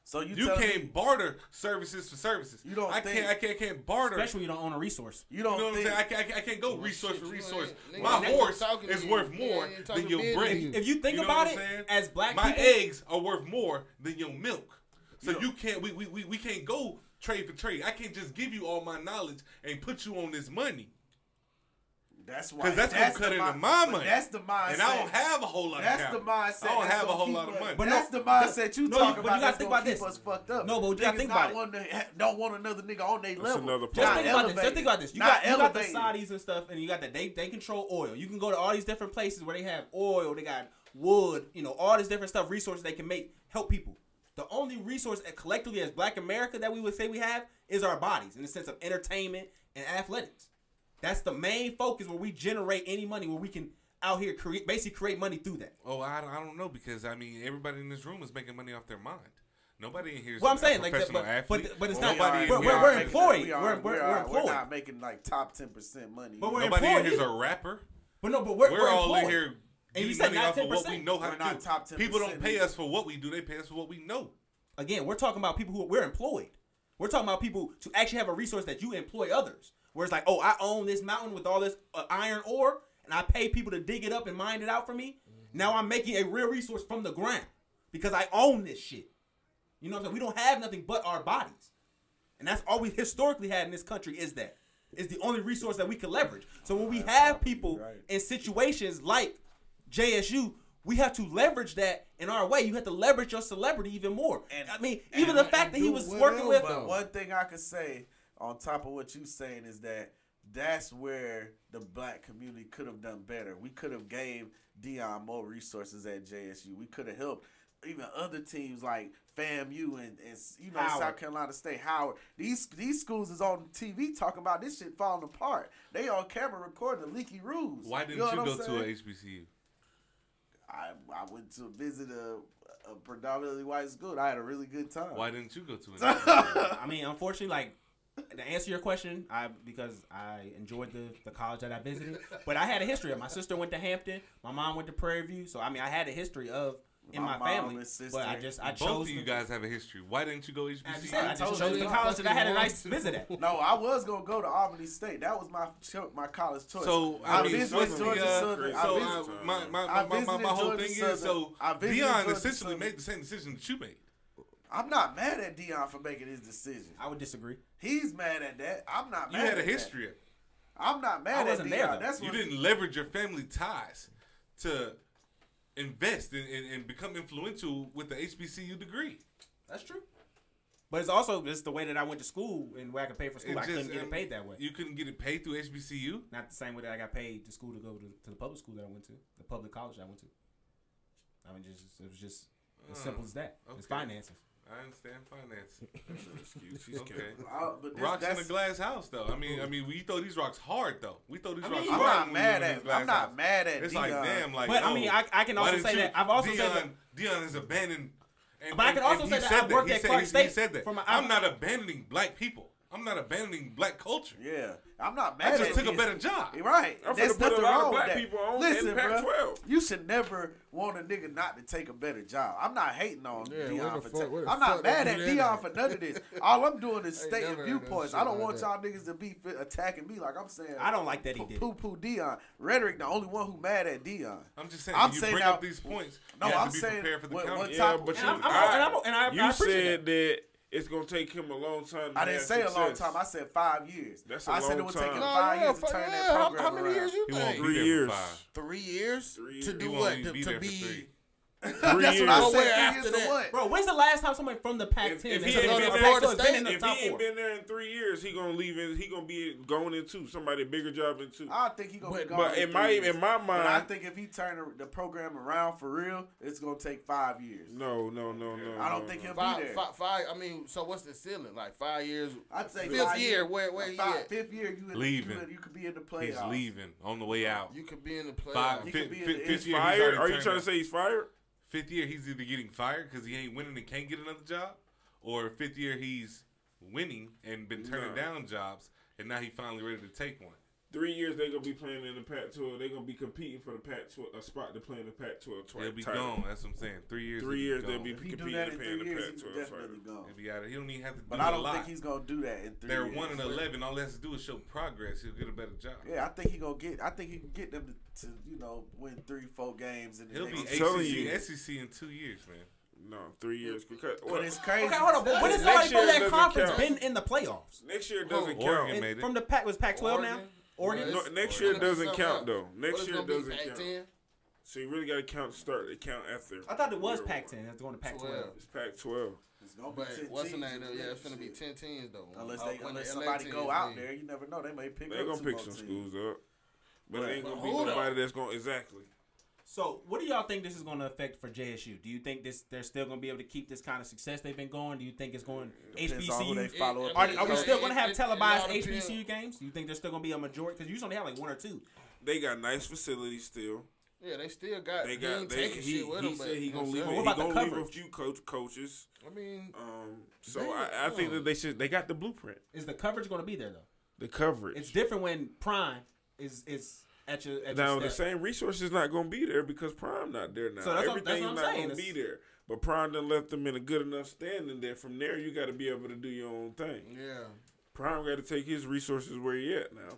so you,
you can't
me
barter services for services.
You don't
I
think-
can't I can't, can't barter.
Especially when you don't own a resource.
you
you
don't
know what I'm saying? I can't, I can't, I can't go resource
shit,
for resource.
ain't-
My
nigga, nigga
horse is worth
You
more
ain't
than your
business.
bread.
If you think
You know
about it,
saying?
as black
my
people,
eggs are worth more than your milk. So
You
you, can't we, we, we, we can't go trade for trade. I can't just give you all my knowledge and put you on this money.
That's why.
'Cause that's gonna cut
the
into my money.
That's the mindset.
And I don't have a whole lot of.
That's
of
the mindset.
I don't have a whole lot of money.
But
that's the mindset you
no,
talk
you- but
about.
you gotta think about this.
us fucked up.
No, but you gotta think about it.
wanting to ha- don't want another nigga on their level.
another
Just think about this. Just think about this. You got you got the. Saudis and stuff, and you got that they they control oil. You can go to all these different places where they have oil. They got wood. You know all this different stuff, resources they can make help people. The only resource collectively as Black America that we would say we have is our bodies in the sense of entertainment and athletics. That's the main focus where we generate any money where we can out here create basically create money through that.
Oh, I, I don't know because I mean everybody in this room is making money off their mind. Nobody in here is
Well, I'm
a
saying like, that,
professional
but,
athlete.
but but it's
Well,
not.
we are-
We're,
we
we're,
are
we're
making-
employed.
we are-
We're,
we
we're, we're employed.
We're not making like top ten percent money.
But we're
Nobody in
employed
here is a rapper.
But no, but we're,
We're,
we're
all in here
And you said
money
not
off of what we know how
We're
to
not
do.
top 10%
People don't pay
either.
us for what we do; they pay us for what we know.
Again, we're talking about people who we're employed. We're talking about people to actually have a resource that you employ others. Where it's like, oh, I own this mountain with all this uh, iron ore, and I pay people to dig it up and mine it out for me. Now I'm making a real resource from the ground because I own this shit. You know what I'm saying? We don't have nothing but our bodies, and that's all we historically had in this country. Is that is the only resource that we can leverage. So when we have people
right.
in situations like JSU, we have to leverage that in our way. You have to leverage your celebrity even more.
And-
I mean,
and-
even the fact that he was working with.
But one thing I could say on top of what you saying is that that's where the black community could have done better. We could have gave Deion more resources at JSU. We could have helped even other teams like FAMU and, and you know
Howard.
South Carolina State, Howard. These these schools is on TV talking about this shit falling apart. They on camera recording the leaky roofs.
Why didn't
know
you, go
I'm
to a HBCU?
I I went to visit a, a predominantly white school. I had a really good time.
Why didn't you go to an HBCU?
I mean, unfortunately, like to answer your question, I because I enjoyed the, the college that I visited, but I had a history of. My sister went to Hampton, my mom went to Prairie View, so I mean, I had a history of in
My
my,
mom
family.
and sister.
But I just I
Both
chose
of you
the-
guys have a history. Why didn't you go HBCU?
I just said I
told
just chose
you.
the college that I had a nice visit at.
No, I was gonna go to Albany State. That was my cho- my college choice.
So
I,
I mean,
visited
what's the,
Georgia
uh,
Southern.
so
I visited,
my my
I
my, my, my,
visited
whole
Georgia
thing is so
I visited
Deion
Georgia
essentially
Southern.
made the same decision that you made.
I'm not mad at Deion for making his decision.
I would disagree.
He's mad at that. I'm not mad.
You had a
at that.
history. of it.
I'm not mad
I wasn't
at
there,
Deion.
though.
That's
You
what
didn't leverage your family ties to invest and, and, and become influential with the HBCU degree.
That's true. But it's also just the way that I went to school and where I could pay for school.
It
I couldn't get it paid that way.
You couldn't get it paid through HBCU.
Not the same way that I got paid to school to go to, to the public school that I went to, the public college I went to. I mean, just it was just as
Uh,
simple as that. It's finances.
I understand finance.
Excuse. He's
Okay.
kidding.
Uh, but this,
Rocks in
that's,
a glass house, though. I mean, I mean, we throw these rocks hard, though. We throw these
I
rocks
mean,
I'm
hard.
not mad at. I'm not
house.
mad at
It's
Deion.
like damn, like.
But, I
oh,
mean, I- I can also say
you-
that- I've also
Deion,
said that-
Deion has abandoned. And,
But I can also say that I've worked at Clark
he- He
State
said that.
for my-
I'm not abandoning black people. I'm not abandoning black culture.
Yeah, I'm not
I just
at
took a better job.
Right.
I'm
There's
finna put a
nothing
lot of
wrong with
black
that.
people on
Listen, bro,
Pac-12.
you should never want a nigga not to take a better job. I'm not hating on
Yeah, Deion
for
fuck-
taking.
where the
I'm not
fuck
mad at
Deion
for none of this. All I'm doing is stating
never heard no
viewpoints. I don't want
that.
y'all niggas to be fi- attacking me like I'm saying.
I don't like that he did.
Poo poo Deion. Rhetoric, the only one who mad at Deion.
I'm just saying.
I'm
you
saying
bring
now-
up these points.
No,
you have
I'm
to be
saying
prepared for the
what-
counter.
what
Yeah, but you,
I'm- I'm-
I,
and I'm- and I-
you
I
said that it's gonna take him a long time.
I didn't say success. a long time. I said five years.
That's a
I long said it would take him
five
no,
years
yeah,
to turn
yeah.
that program
how, how many
around.
years you think?
Three years.
Three years.
Three years.
To
do
what? To, to be,
three.
Three
That's years. what I said.
After that.
What?
Bro, when's the last time somebody from the Pac-10
if,
if
he, ain't been, there,
been in the
if
top
been there in three years, he gonna leave. In, he gonna be going into somebody bigger job in two.
I think he gonna
but, be
gone.
But in,
in
my
years.
in my mind,
but I think if he turn the program around for real, it's gonna take five years.
No, no, no, no.
I don't
no,
think he'll
five,
be there.
Five, five, I mean, so what's the ceiling? Like five years?
I'd say
fifth year. Where where he at?
Fifth year, you
leaving.
You could be in the playoffs.
He's leaving on the way out.
You could be in the playoffs.
He's
fired. are you trying to say he's fired?
fifth year he's either getting fired because he ain't winning and can't get another job, or fifth year he's winning and been turning
no.
down jobs, and now he finally ready to take one
three years they're gonna be playing in the Pac-12. They're gonna be competing for the Pac-12 a spot to play in the Pac-12 twice.
They'll be
title.
gone. That's what I'm saying. Three years.
Three years they'll be, competing
in
the Pac-12 title.
Gone.
He'll be out. He don't even have to.
But do
I
don't think he's gonna do that in three.
They're
years.
one and eleven. All he has to do is show progress. He'll get a better job.
Yeah, I think he gonna get. I think he can get them to, to you know win three, four games. And
he'll be ACC, SEC in two years, man.
No, three years because
well, it's crazy.
Okay, hold on. But when has somebody from that conference
count.
been in the playoffs?
Next year doesn't count.
From the Pac was Pac twelve now.
Oregon.
Next year doesn't count though. Next year doesn't count.
10?
So you really got to count start. It count after.
I thought it was Pac-10. It's going to Pac-12.
It's Pac-12.
It's gonna
but be
10
what's the name? Though? Yeah, it's gonna be ten teams though.
Unless
oh,
they,
oh,
unless somebody go out there, you never know. They may pick. They
gonna pick some schools up, but, but it ain't gonna be nobody that's gonna exactly.
So, what do y'all think this is going to affect for JSU? Do you think this they're still going to be able to keep this kind of success they've been going? Do you think it's going
it HBCU? they follow it, up.
Are, are we still going to have
it,
televised
it,
HBCU games? Do you think there's still going to be a majority? Because usually have like one or two.
They got nice facilities still.
Yeah, they still got.
They got. They,
taking
he,
shit with
he said gonna leave.
What about he
gonna leave a few coach, coaches.
I mean,
um, so
they,
I, I think that they should. They got the blueprint.
Is the coverage gonna be there though?
The coverage.
It's different when Prime is is at your at
now
your
the same resource is not going to be there because Prime not there now.
So that's Everything's what, that's what
not
going
to be there. But Prime done left them in a good enough standing there. From there, you got to be able to do your own thing.
Yeah.
Prime got to take his resources where he at now.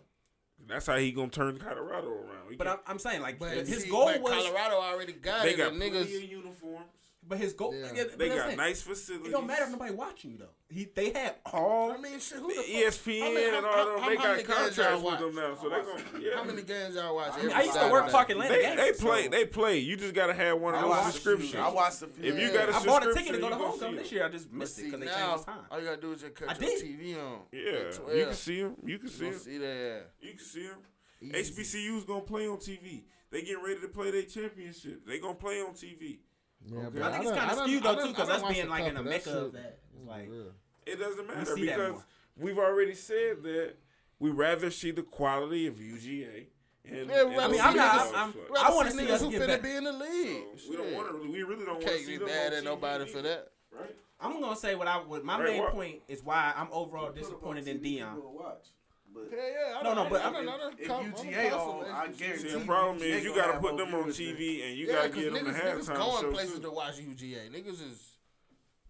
That's how he gonna turn Colorado around. He
but I'm, I'm, saying like his
see,
goal was
Colorado already got
they
it.
Got
niggas
uniforms.
But his goal,
yeah.
yeah
they got nice facilities.
It don't matter if nobody watching you though. He, they have all.
I mean, shit, who the,
the ESPN
I mean,
and all them. They got contracts with them now, so they gonna. Yeah.
How many games y'all watch?
I, mean, I used to work Park Atlanta.
They,
games,
they play. So. They play. You just gotta have one of those subscriptions.
I watched the.
If you got a
I bought a ticket to go to homecoming this year. I just missed it because they changed time.
All you gotta do is just cut your TV on.
Yeah, you can see him. You can see him.
See that?
You can see
him.
HBCU's gonna play on TV. They getting ready to play their championship. They gonna play on TV.
Yeah, okay.
I think I it's kind of skewed though too, because that's being like in a mecca of
that.
Like
it doesn't matter because we've already said that we rather see the quality of UGA. And,
yeah,
and
I mean, I'm not.
I'm,
I'm,
i want to
see
us
who
get better.
be in the league.
So we don't want to. We really don't want to see them
mad at nobody for that.
Right.
I'm gonna say what I would. My main point is why I'm overall disappointed in
Deion. But
yeah, I
no, no, but
I,
I,
mean, I,
if,
if
UGA on, I guarantee.
See, the problem is you gotta put them on TV and you
yeah,
gotta get them
niggas, a
halftime show.
Niggas
going places
to watch UGA. Niggas is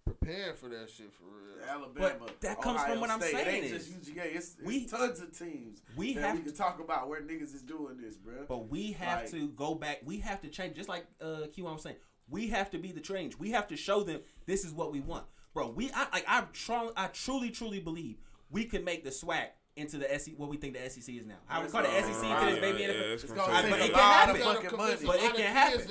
preparing for that shit for real.
Alabama,
but that comes
Ohio from
what I'm
State.
saying.
It ain't just UGA. It's, it's
we,
tons of teams
we have
we
to
talk about where niggas is doing this, bro.
But we have
like,
to go back. We have to change. Just like uh, Q, I'm saying, we have to be the change. We have to show them this is what we want, bro. We I like I, tr- I truly truly believe we can make the swag into the SEC, what we think the SEC is now. I would call the SEC to this baby
yeah,
NFL.
It's gonna I,
but it can happen. But it can happen.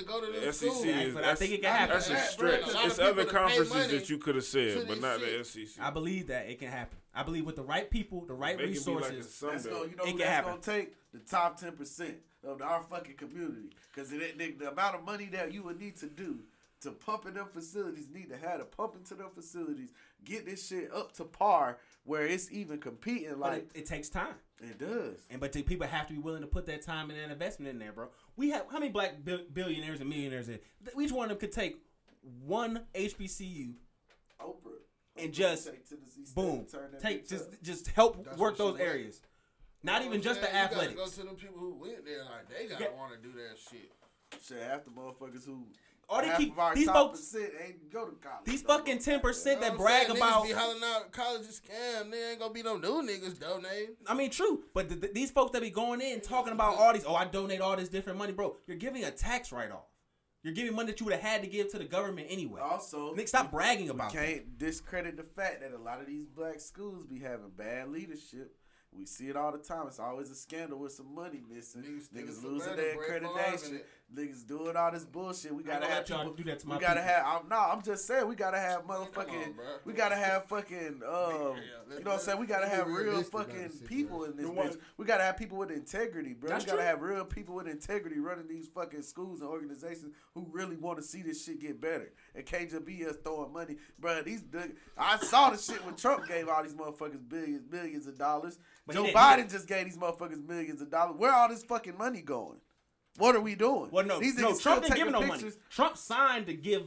The SEC is,
but I think it can happen.
That's a stretch. It's other conferences that you could have said, but not the SEC.
I believe that it can happen. I believe with the right people, the right
Make resources, it, like
that's gonna, you know,
it can
that's
happen.
Gonna take the top ten percent of our fucking community because the, the amount of money that you would need to do to pumping them facilities need to have to pump into them facilities, get this shit up to par where it's even competing. Like
it, it, takes time.
It does.
And but the people have to be willing to put that time and that investment in there, bro. We have how many black billionaires and millionaires? In? Each one of them could take one HBCU.
Oprah.
And just
take
boom, take just
up.
just help
That's
work those areas. Not
you
even just
saying?
the
you
athletics.
go to the people who went there, like they gotta
yeah.
want to do that shit.
Shit, after motherfuckers who
all they keep these folks
ain't go to college.
These fucking ten percent that brag
saying?
about
be hollering out college scam. they ain't gonna be no new niggas donate.
I mean, true, but these folks that be going in talking about all these. Oh, I donate all this different money, bro. You're giving a tax write off. You're giving money that you would have had to give to the government anyway.
Also,
Nick, stop bragging about. We
can't that. discredit the fact that a lot of these black schools be having bad leadership. We see it all the time. It's always a scandal with some money missing.
Niggas,
niggas,
niggas
losing their accreditation
and it.
Niggas doing all this bullshit. We gotta have
let y'all
people.
do that to my
we gotta
people.
have. I'm, no, I'm just saying we gotta have motherfucking.
on,
we gotta have fucking. Um,
Yeah,
you
let's-
know what I'm saying? We gotta have real fucking
the
people in this bitch. We gotta have people with integrity, bro.
That's
we gotta
true.
have real people with integrity running these fucking schools and organizations who really want to see this shit get better. And can't just be us throwing money, bro. These I saw the shit when Trump gave all these motherfuckers billions, millions of dollars.
But
Joe Biden just gave these motherfuckers millions of dollars. Where all this fucking money going? What are we doing?
Well, no,
these
no,
niggas
Trump didn't give no money. Trump signed to give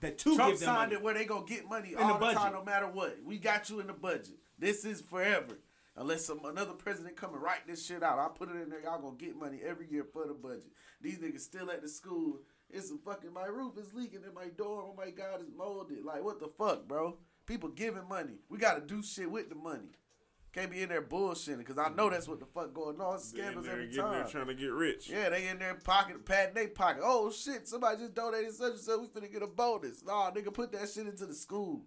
the to
Trump
give them
signed
money.
it where they gonna get money
the
all the,
budget.
time, no matter what. We got you in the budget. This is forever. Unless some another president come and write this shit out, I put it in there. Y'all gonna get money every year for the budget. These niggas still at the school. It's a fucking my roof is leaking in my dorm. Oh my god, it's molded. Like what the fuck, bro? People giving money. We gotta do shit with the money. Can't be in there bullshitting because I know mm-hmm. that's what the fuck going on. It's
They in
scandals every
getting there
time.
trying to get rich.
Yeah, they in their pocket, patting their pocket. Oh shit, somebody just donated such and such. We finna get a bonus. Nah, nigga, put that shit into the school.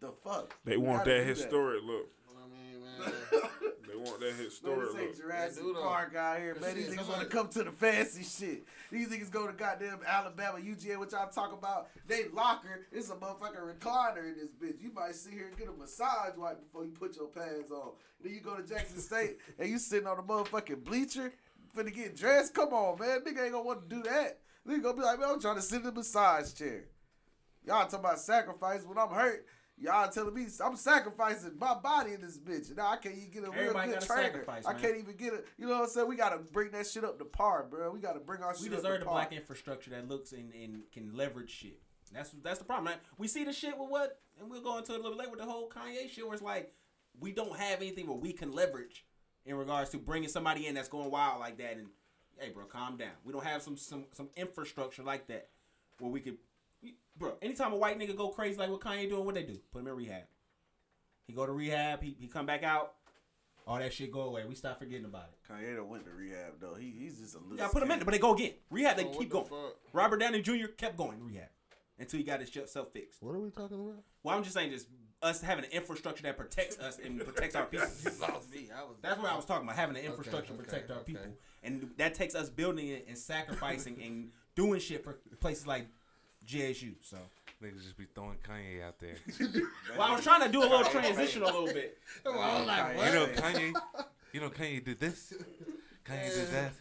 The fuck?
They want
gotta
that
do
historic look.
I mean, man.
They want that
Man,
historic
this
look.
Jurassic
They do, though.
Park out here,
Cause
man. These
shit,
niggas wanna come to the fancy shit. These niggas go to goddamn Alabama, UGA, which y'all talk about. They locker, it's a motherfucking recliner in this bitch. You might sit here and get a massage right before you put your pants on. Then you go to Jackson State and you sitting on the motherfucking bleacher, finna get dressed. Come on, man. Nigga ain't gonna want to do that. Nigga gonna be like, man, I'm trying to sit in the massage chair. Y'all talking about sacrifice when I'm hurt. Y'all telling me I'm sacrificing my body in this bitch. Now I can't even get a real good trainer. I can't even get it. You know what I'm saying? We gotta bring that shit up to par, bro. We gotta bring our
We
shit up
deserve the black infrastructure that looks and, and can leverage shit. That's that's the problem. Right? We see the shit with what, and we'll go into it a little bit later with the whole Kanye shit, where it's like we don't have anything where we can leverage in regards to bringing somebody in that's going wild like that. And hey, bro, calm down. We don't have some some some infrastructure like that where we could, bro. Anytime a white nigga go crazy like what Kanye doing, what they do? Put him in rehab. He go to rehab. He he come back out. All that shit go away. We stop forgetting about it.
Kanye done went to rehab though. He he's just a little.
Yeah, put him in there, but they go again. Rehab, they
So
keep
the
going.
fuck?
Robert Downey Jr. kept going rehab until he got his shit self fixed.
What are we talking about?
Well, I'm just saying, just us having an infrastructure that protects us and protects our people.
Lost me. I was.
That's what I was talking about, having an infrastructure
okay,
to protect our
okay.
people, and that takes us building it and sacrificing and doing shit for places like JSU. So,
Niggas just be throwing Kanye out there.
well, I was trying to do a little transition a little bit.
I was like,
you know Kanye. You know Kanye did this. Kanye did that.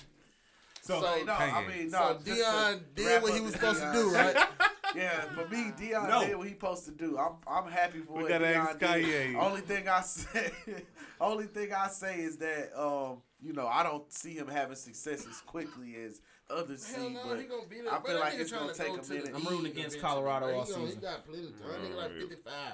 So,
So-
no, I
Kanye.
mean, no.
So
just to
Deion did
wrap
what
up
he was
the
supposed to
Deion
do, right?
Yeah, for me, Deion
No.
did what he supposed to do. I'm I'm happy for
We
what
gotta
Deion
ask
did.
Kanye.
Only thing I say, only thing I say is that um, you know, I don't see him having success as quickly as others
Hell
see,
no,
but
he gonna beat it.
I feel like it's gonna take
go
a
to
minute.
I'm rooting against Colorado all
He gonna-
season.
He got plenty of time. Nigga like 55.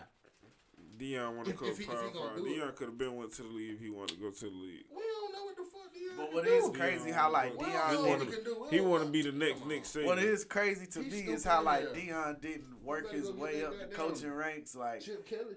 Deion want to
If-
go
if he- if he
Power Five. Deion could have been went to the league if he wanted to go to the league.
We don't know what the fuck Deion
But
can
what
do.
is crazy how like
Deion
He
what
wanna-
he can do. We
He
don't
want to
know.
be the next Nick. Saban.
What is crazy to
He's
me is how like
hell.
Deion didn't work his way up the
goddamn
coaching ranks. Like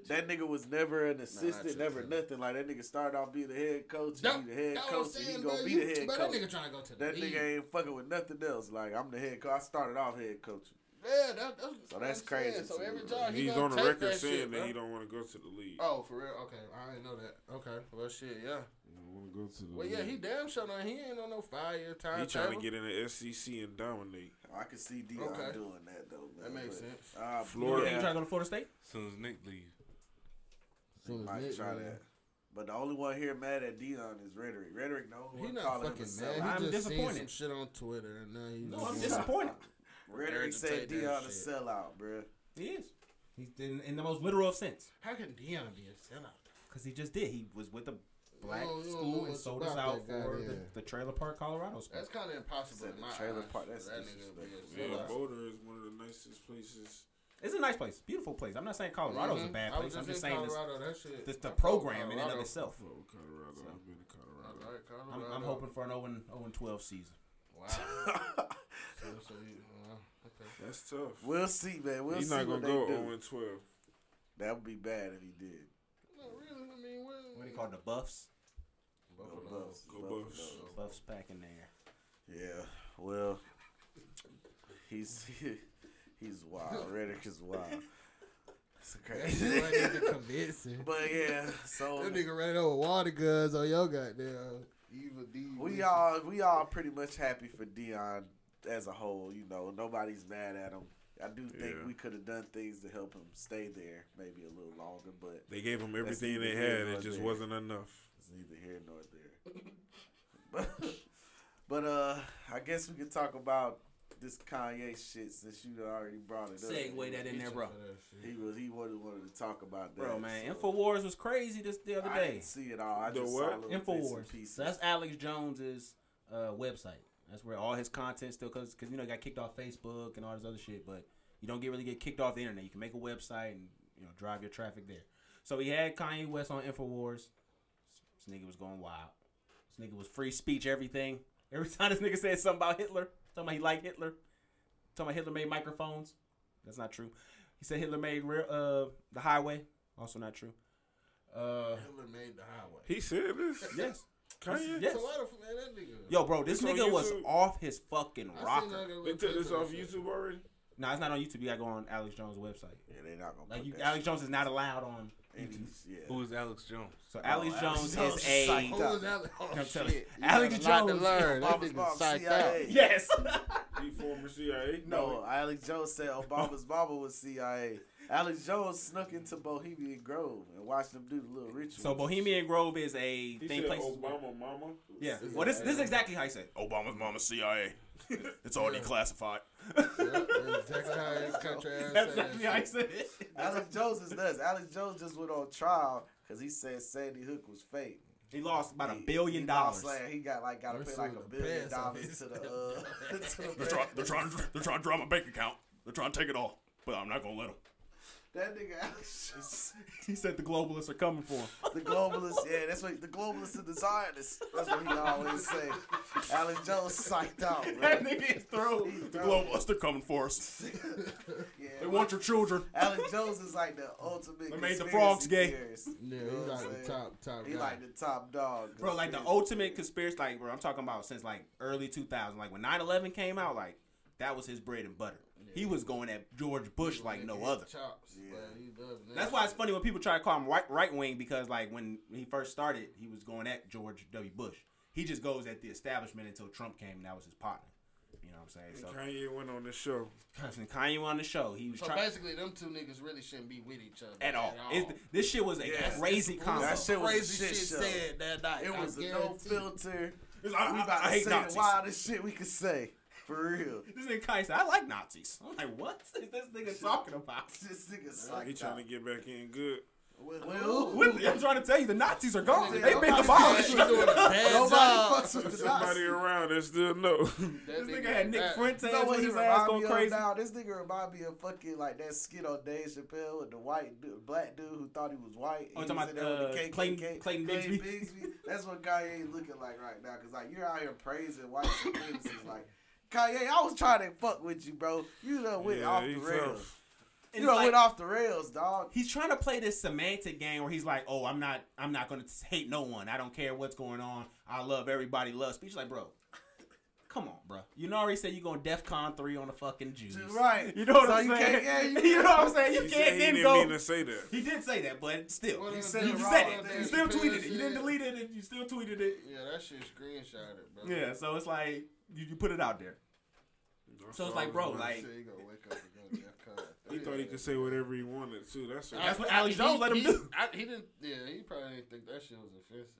that nigga was never an assistant,
Chip
never
Kelly.
nothing. Like that nigga started off being the head coach,
That-
and he the head
that what I'm
coach, and he
saying,
gonna
bro.
be the head
but
coach.
That nigga trying to go to the
That nigga ain't fucking with nothing else. Like I'm the head coach. I started off head coaching.
Yeah, that, that's
So that's
I'm saying.
crazy
So every
bro.
job he
He's on the
take
record
that
saying
shit,
that he don't want to go to the league.
Oh, for real? Okay, I didn't know that. Okay, well, shit, yeah.
He don't want to go to the
Well,
league.
yeah, he damn sure not. He ain't on no five year time.
He trying to get in the SEC and dominate.
I can see Deion
Okay.
doing that though. Man.
That makes
But,
sense.
Uh,
Florida-
you trying to go to Florida State?
As soon as Nick leave.
he might try that. But the only one here mad at Deion is Rhetoric. Rhetoric, the only
He not
calling
fucking mad. He
I'm
just seen
disappointed.
some shit on Twitter and now he's
No,
just
I'm disappointed.
Rhetoric said
Regurgitate that
Deion a
shit.
sellout, bruh.
He is. He's in, in the most literal sense.
How can Deion be a sellout?
Because he just did. He was with a black
You don't- you don't know
school and sold us out
guy,
for
yeah.
the, the Trailer Park, Colorado school.
That's kind of impossible
Said
in
the
my
trailer
eyes
park, that's
that nigga to be a.
Yeah. Boulder is one of the nicest places.
It's a nice place, beautiful place. I'm not saying Colorado's a
Mhm.
bad
I
place.
was
I'm just
in
saying this,
Colorado, that shit.
this the
fuck
program in and of itself.
Oh, Colorado. I've been to Colorado.
Alright,
I'm, I'm hoping for an 0 0 12 season.
Wow. so, so you, well, okay.
That's tough.
We'll see, man. We'll
He's
see
He's
not
gonna
they
go
do.
0 and 12.
That would be bad if he did.
No, really. I mean, what?
What do you call the Buffs?
Buffalo.
Buffs.
Go
Buffalo.
Buffs.
Buffs back in there.
Yeah. Well, he's he's wild. Rhetoric is wild. It's
That
crazy.
shit wasn't even convincing.
but yeah, so
That nigga ran over water guns on your goddamn evil D.
we all we all pretty much happy for Deion as a whole. You know, nobody's mad at him. I do think
Yeah.
we could have done things to help him stay there, maybe a little longer, but
They gave him everything they had. It just
there.
wasn't enough.
it's neither here nor there. but, but uh, I guess we could talk about this Kanye shit since you already brought it up.
Segue that in there, bro.
He was he wanted wanted to talk about that.
Bro, man,
so-
Infowars was crazy this the other day.
I
day.
didn't see it all. I
The
just
what?
saw little bits and
Infowars.
pieces.
So that's Alex Jones's uh, website. That's where all his content still because because you know he got kicked off Facebook and all this other shit. But you don't get really get kicked off the internet. You can make a website and you know drive your traffic there. So he had Kanye West on Infowars. This nigga was going wild. This nigga was free speech everything. Every time this nigga said something about Hitler, talking about he liked Hitler, talking about Hitler made microphones. That's not true. He said Hitler made real, uh the highway. Also not true. Uh,
Hitler made the highway.
He said this.
yes.
Kanye.
Yes.
So why the f- man that nigga?
Yo, bro, this
It's
nigga was off his fucking
I
rocker.
They took this off
of that shit.
YouTube already.
No, it's not on YouTube. You gotta go on Alex Jones' website.
Yeah, they're not gonna
Like
put
you,
that
Alex
shit
Jones is not allowed on
in
YouTube.
these- Yeah.
Who is Alex Jones?
So Alex
Oh,
Jones
Alex
is a
psyched
Who Alex? Oh,
I'm telling
shit.
you,
You
Alex
got a lot
Jones-
to learn. That
Obama's
nigga
mom,
psyched
CIA.
out.
yes.
He former CIA.
No, Alex Jones said Obama's mama was CIA. Alex Jones snuck into Bohemian Grove and watched them do the little ritual.
so Bohemian Grove is a
He
thing.
said
Places.
Obama mama.
Yeah. Well, this this is exactly how he said. Obama's mom is CIA. it's already classified.
Yeah, that's exactly how his country ass
That's exactly how he said it.
Alex Jones is nuts. Alex Jones just went on trial because he said Sandy Hook was fake.
He lost about a billion
he lost,
dollars.
like, he got like got to pay like a billion dollars
his
to the uh. to the
They're trying, they're trying, they're trying to draw my bank account. They're trying to take it all, but I'm not gonna let them.
That nigga Alex Jones.
He said the globalists are coming for him.
The globalists, yeah, that's what the globalists and the Zionists. That's what he always say. Alex Jones psyched out,
that
bro.
nigga is through.
The
globalists are coming for us.
Yeah,
They want your children.
Alex Jones is like the ultimate.
They made the frogs gay.
theorist.
Yeah,
You know
like the top top
He
guy.
like the top dog,
Bro, like the ultimate conspiracy, like, bro, I'm talking about since like early 2000. Like when 9 11 came out, like, that was his bread and butter. He was going at George Bush like no other.
Chops,
Yeah.
yeah. He does
That's why it's funny when people try to call him right, right wing because, like, when he first started, he was going at George W. Bush. He just goes at the establishment until Trump came and that was his partner. You know what I'm saying? So,
Kanye went on the show.
when Kanye went on the show, he was
So
trying
basically, them two niggas really shouldn't be with each other
at all. It's, this shit was a
Yes,
crazy
It was.
That shit was
crazy
shit
shit
show.
said that night.
It was a no
guarantee.
filter.
It's- I,
We
I-
about
I
to
hate
say
Nazis.
the wildest shit we could say. For real.
This nigga Kanye said, I like Nazis. I'm like, what is this nigga talking about?
This nigga
He trying to get back in good.
Well,
What- I'm trying to tell you, the Nazis are gone. They've been
nobody-
abolished.
He doing a bad
Nobody fucks with the
Somebody
Nazis.
around that still know.
That
This nigga had Nick
that-
Fuentes
You know what
with
he
his ass
remind
going
me
crazy.
of now? This nigga remind me of fucking like that skit on Dave Chappelle with the white dude, black dude who thought he was white.
Oh, talking about,
there with the
uh, Clayton-
KKK.
Clayton Bigsby?
That's what Kanye ain't looking like right now. Cause like you're out here praising white supremacists. Like Kanye, I was trying to fuck with you, bro. You done went
Yeah,
off the rails.
tough.
And
You
it's
done
like-
went off the rails, dog.
he's trying to play this semantic game where he's like, "Oh, I'm not, I'm not gonna hate no one. I don't care what's going on. I love everybody. Love speech." Like, bro, come on, bro. You know already said you going DefCon three on the fucking Jews.
Right.
You know what
So
I'm
you
saying?
can't- yeah, you-
you know what I'm saying? You
He
can't
said he
then
didn't
go.
mean to say that.
He did say that, but still,
What
he
is
said, you
wrong
said it.
that
You still
Chappelle
tweeted it. You didn't delete it. and You still tweeted it.
Yeah, that shit screenshotted, bro.
Yeah, so it's like you, you put it out there. So it's like, bro, like
Shit, he wake up and go to DEF CON.
he thought he could say whatever he wanted too. That's what
That's what Alex Jones let him
he,
do.
I, he didn't. Yeah, he probably didn't think that shit was offensive.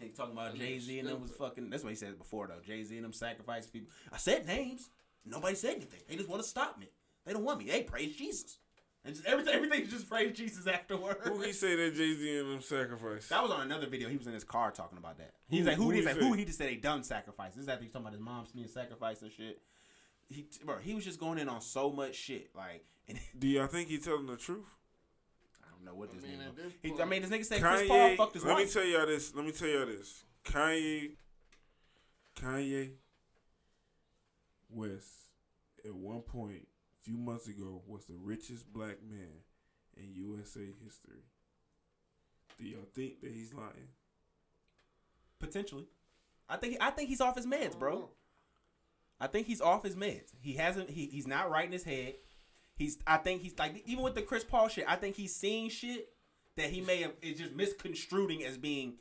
He talking about
That
Jay Z and them was fucking. That's what he said before though. Jay Z and them sacrificed people. I said names. Nobody said anything. They just want to stop me. They don't want me. They praise Jesus. And just everything, everything just praise Jesus afterward.
Who he say that Jay Z and them sacrifice?
That was on another video. He was in his car talking about that. He's
Who-
like, who?
who
He's
he
like,
say?
who? He just said they done sacrifice. This is after he's talking about his mom's being sacrificed and shit. He, bro, he was just going in on so much shit. Like, and
Do y'all think he telling the truth?
I don't know what this
I mean,
nigga.
at this
He, I mean, this nigga said Chris Paul
Kanye.
fucked his
Let me tell y'all this. Let me tell y'all this. Kanye. Kanye West, at one point, a few months ago, was the richest black man in USA history. Do y'all think that he's lying?
Potentially, I think. I think he's off his meds, bro. I think he's off his meds. He hasn't. He, he's not right in his head. He's I think he's like even with the Chris Paul shit, I think he's seeing shit that he may have is just misconstruing as being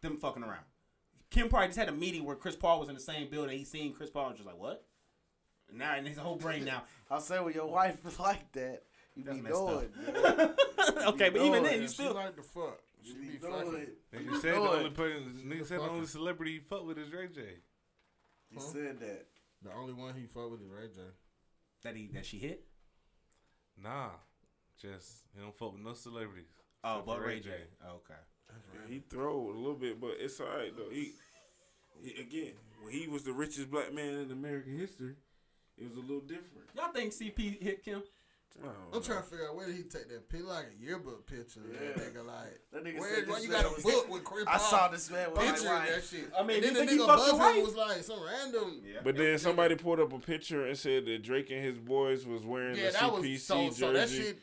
them fucking around. Kim probably just had a meeting where Chris Paul was in the same building. He's seeing Chris Paul and just like what? Now in his whole brain now.
I'll say when your wife is like that, you
That's
be
messed up.
knowing. man.
okay, but even then, you
Yeah,
still
she like the fuck. She
You
be
be
fucking.
knowing.
Nigga said the only person, nigga said the only celebrity he fuck with is Ray J.
He said that.
The only one he fought with is Ray J.
that he that she hit.
Nah, just he don't fuck with no celebrities.
Oh,
except
but
for
Ray J. Oh, okay.
Yeah, he throw a little bit, but it's all right though. He, he again, when he was the richest black man in American history, it was a little different.
Y'all think CP hit Kim?
I don't
I'm
know.
trying to figure out where did he take that pic like a yearbook picture. of That nigga like.
That nigga
Where,
said
why
this
you got a book with Chris
I saw this man with my
picture of that shit.
I mean,
and then
think
the
he
nigga
fucked your
above him was like some random.
Yeah.
But then somebody pulled up a picture and said that Drake and his boys was wearing
Yeah,
the
that was
CPC
so.
jersey.
So that shit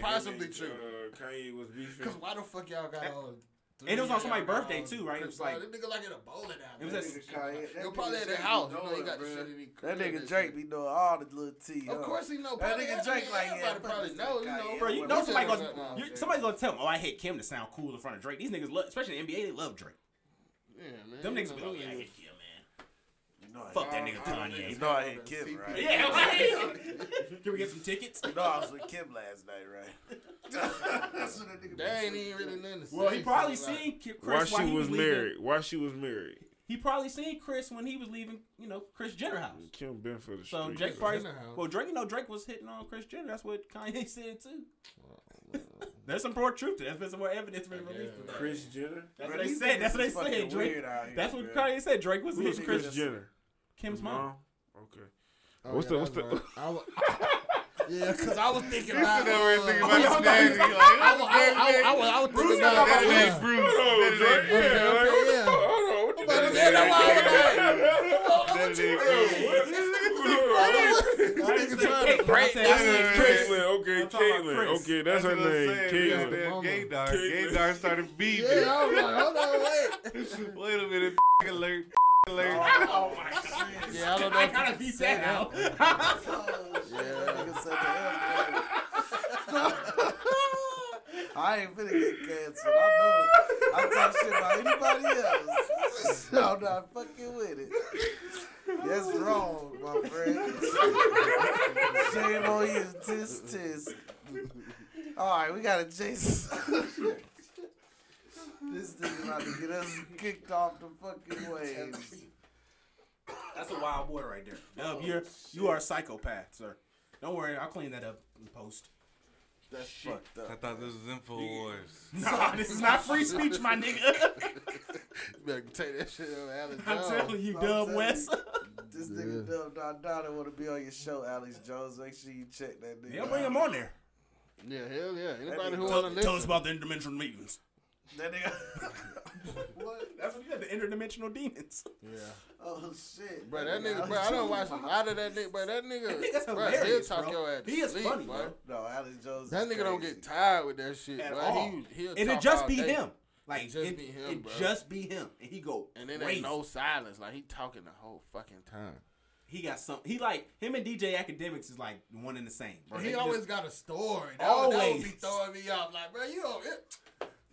possibly true.
Uh, Kanye was beefing.
Cause why the fuck y'all got all?
And it was on somebody's birthday, too, right? It was like-
Paul. That nigga like in a bowling alley.
It was
That
a-
nigga
Kanye-
shit.
that
Yo,
nigga
probably at
Drake
their
be
house. You know, he got the shit in
That nigga Drake
shit.
be knowing all the little tea.
Of course he know.
That
Probably,
nigga Drake like, yeah,
everybody probably know. You know.
Bro, you know somebody gonna
got-
you,
nah,
somebody's gonna tell him, "Oh, I hate Kim to sound cool in front of Drake." These niggas, especially the NBA, they love Drake.
Yeah, man.
Them niggas be
know,
like, "Yeah, I
niggas-
hate Kim, man."
You know, I-
Fuck that nigga Kanye.
You know I hate Kim, right?
Yeah, right. Can we get some tickets?
You know I was with Kim last night, right? That's what that nigga
That ain't even really nothing to say.
Well, he probably
so, like,
seen Ki- Chris
Why
while
she
he
was
leaving-
married? Why she was married?
He probably seen Chris when he was leaving, you know, Kris Jenner house.
Kim been for the
So
street.
Drake probably, well, Drake, you know, Drake was hitting on Kris Jenner. That's what Kanye said too. Oh, There's some more truth to that. There's been some more evidence been released. to
Kris Jenner.
That's
Bro,
what they said. That's what they
niggas is fucking
said. Drake.
weird here,
That's what
bro.
Kanye said. Drake was
Who's
hitting
Chris
Kris
Jenner?
Kim's mom.
Okay.
Oh,
What's
yeah,
the- what's the-
right. I wa- Yeah, cause I was thinking about.
sit over here thinking
uh,
about his
y'all
daddy. Like,
I was, I, I, I, was, I was thinking about.
That
yeah.
Bruce.
Hold on,
That
Drake. Yeah,
okay,
like, what the
yeah.
Hold on. What you
But
doing?
then that's why I was
That
I
ain't Bruce.
didn't say Kate, bro. I said- I said Chris.
Caitlyn, okay,
I'm talking about
Caitlyn. Okay, that's, her name.
saying.
Caitlyn.
Gaydar. Gaydar started beefing.
Yeah, I was like, hold on, wait.
Wait a minute. alert. Alert.
Oh my god.
Yeah, I don't know.
I gotta
can
beat
say
that out.
Oh, nigga said the I ain't finna get canceled. I know. I talk shit about anybody else. I'm not fucking with it. That's wrong, my friend. Shame on you. Tisk tisk. All right, we got a Jason. This nigga about to get us kicked off the fucking waves.
That's a wild boy right there. Dub, oh, you're you are a psychopath, sir. Don't worry, I'll clean that up in post.
That's fucked up.
I thought this was Infowars.
Nah, this is not free speech, my nigga.
You better take that shit over Alex
I'm
Jones.
telling you,
I'm
Dub
telling
West.
This nigga Dub Don Donna want to be on your show, Alex Jones. Make sure you check that nigga.
They'll bring him on there.
Yeah, hell yeah. Anybody
nigga
who
Tell,
want to
tell us
listen.
about the interdimensional meetings.
That nigga. what?
That's what you got, the interdimensional demons.
Yeah.
Oh shit.
Bro, that nigga, bro, I don't watch a lot of that nigga, bro. That nigga,
That nigga's
bro, he'll talk
bro.
your ass to
He is
sleep,
funny,
bro.
bro.
No, Alex Jones.
That
is
nigga don't get tired with that shit,
At
bro.
all.
He, he'll
And it
talk
just
all
be
day.
him. Like
It just
it,
be him,
it
bro.
just be him, and he go
And then
crazy.
ain't no silence. Like he talking the whole fucking time.
He got some. He like him and DJ Akademiks is like one and the same. Bro.
he
They
always
just-
got a story. That would, that would be throwing me off. Like, bro, you don't. It,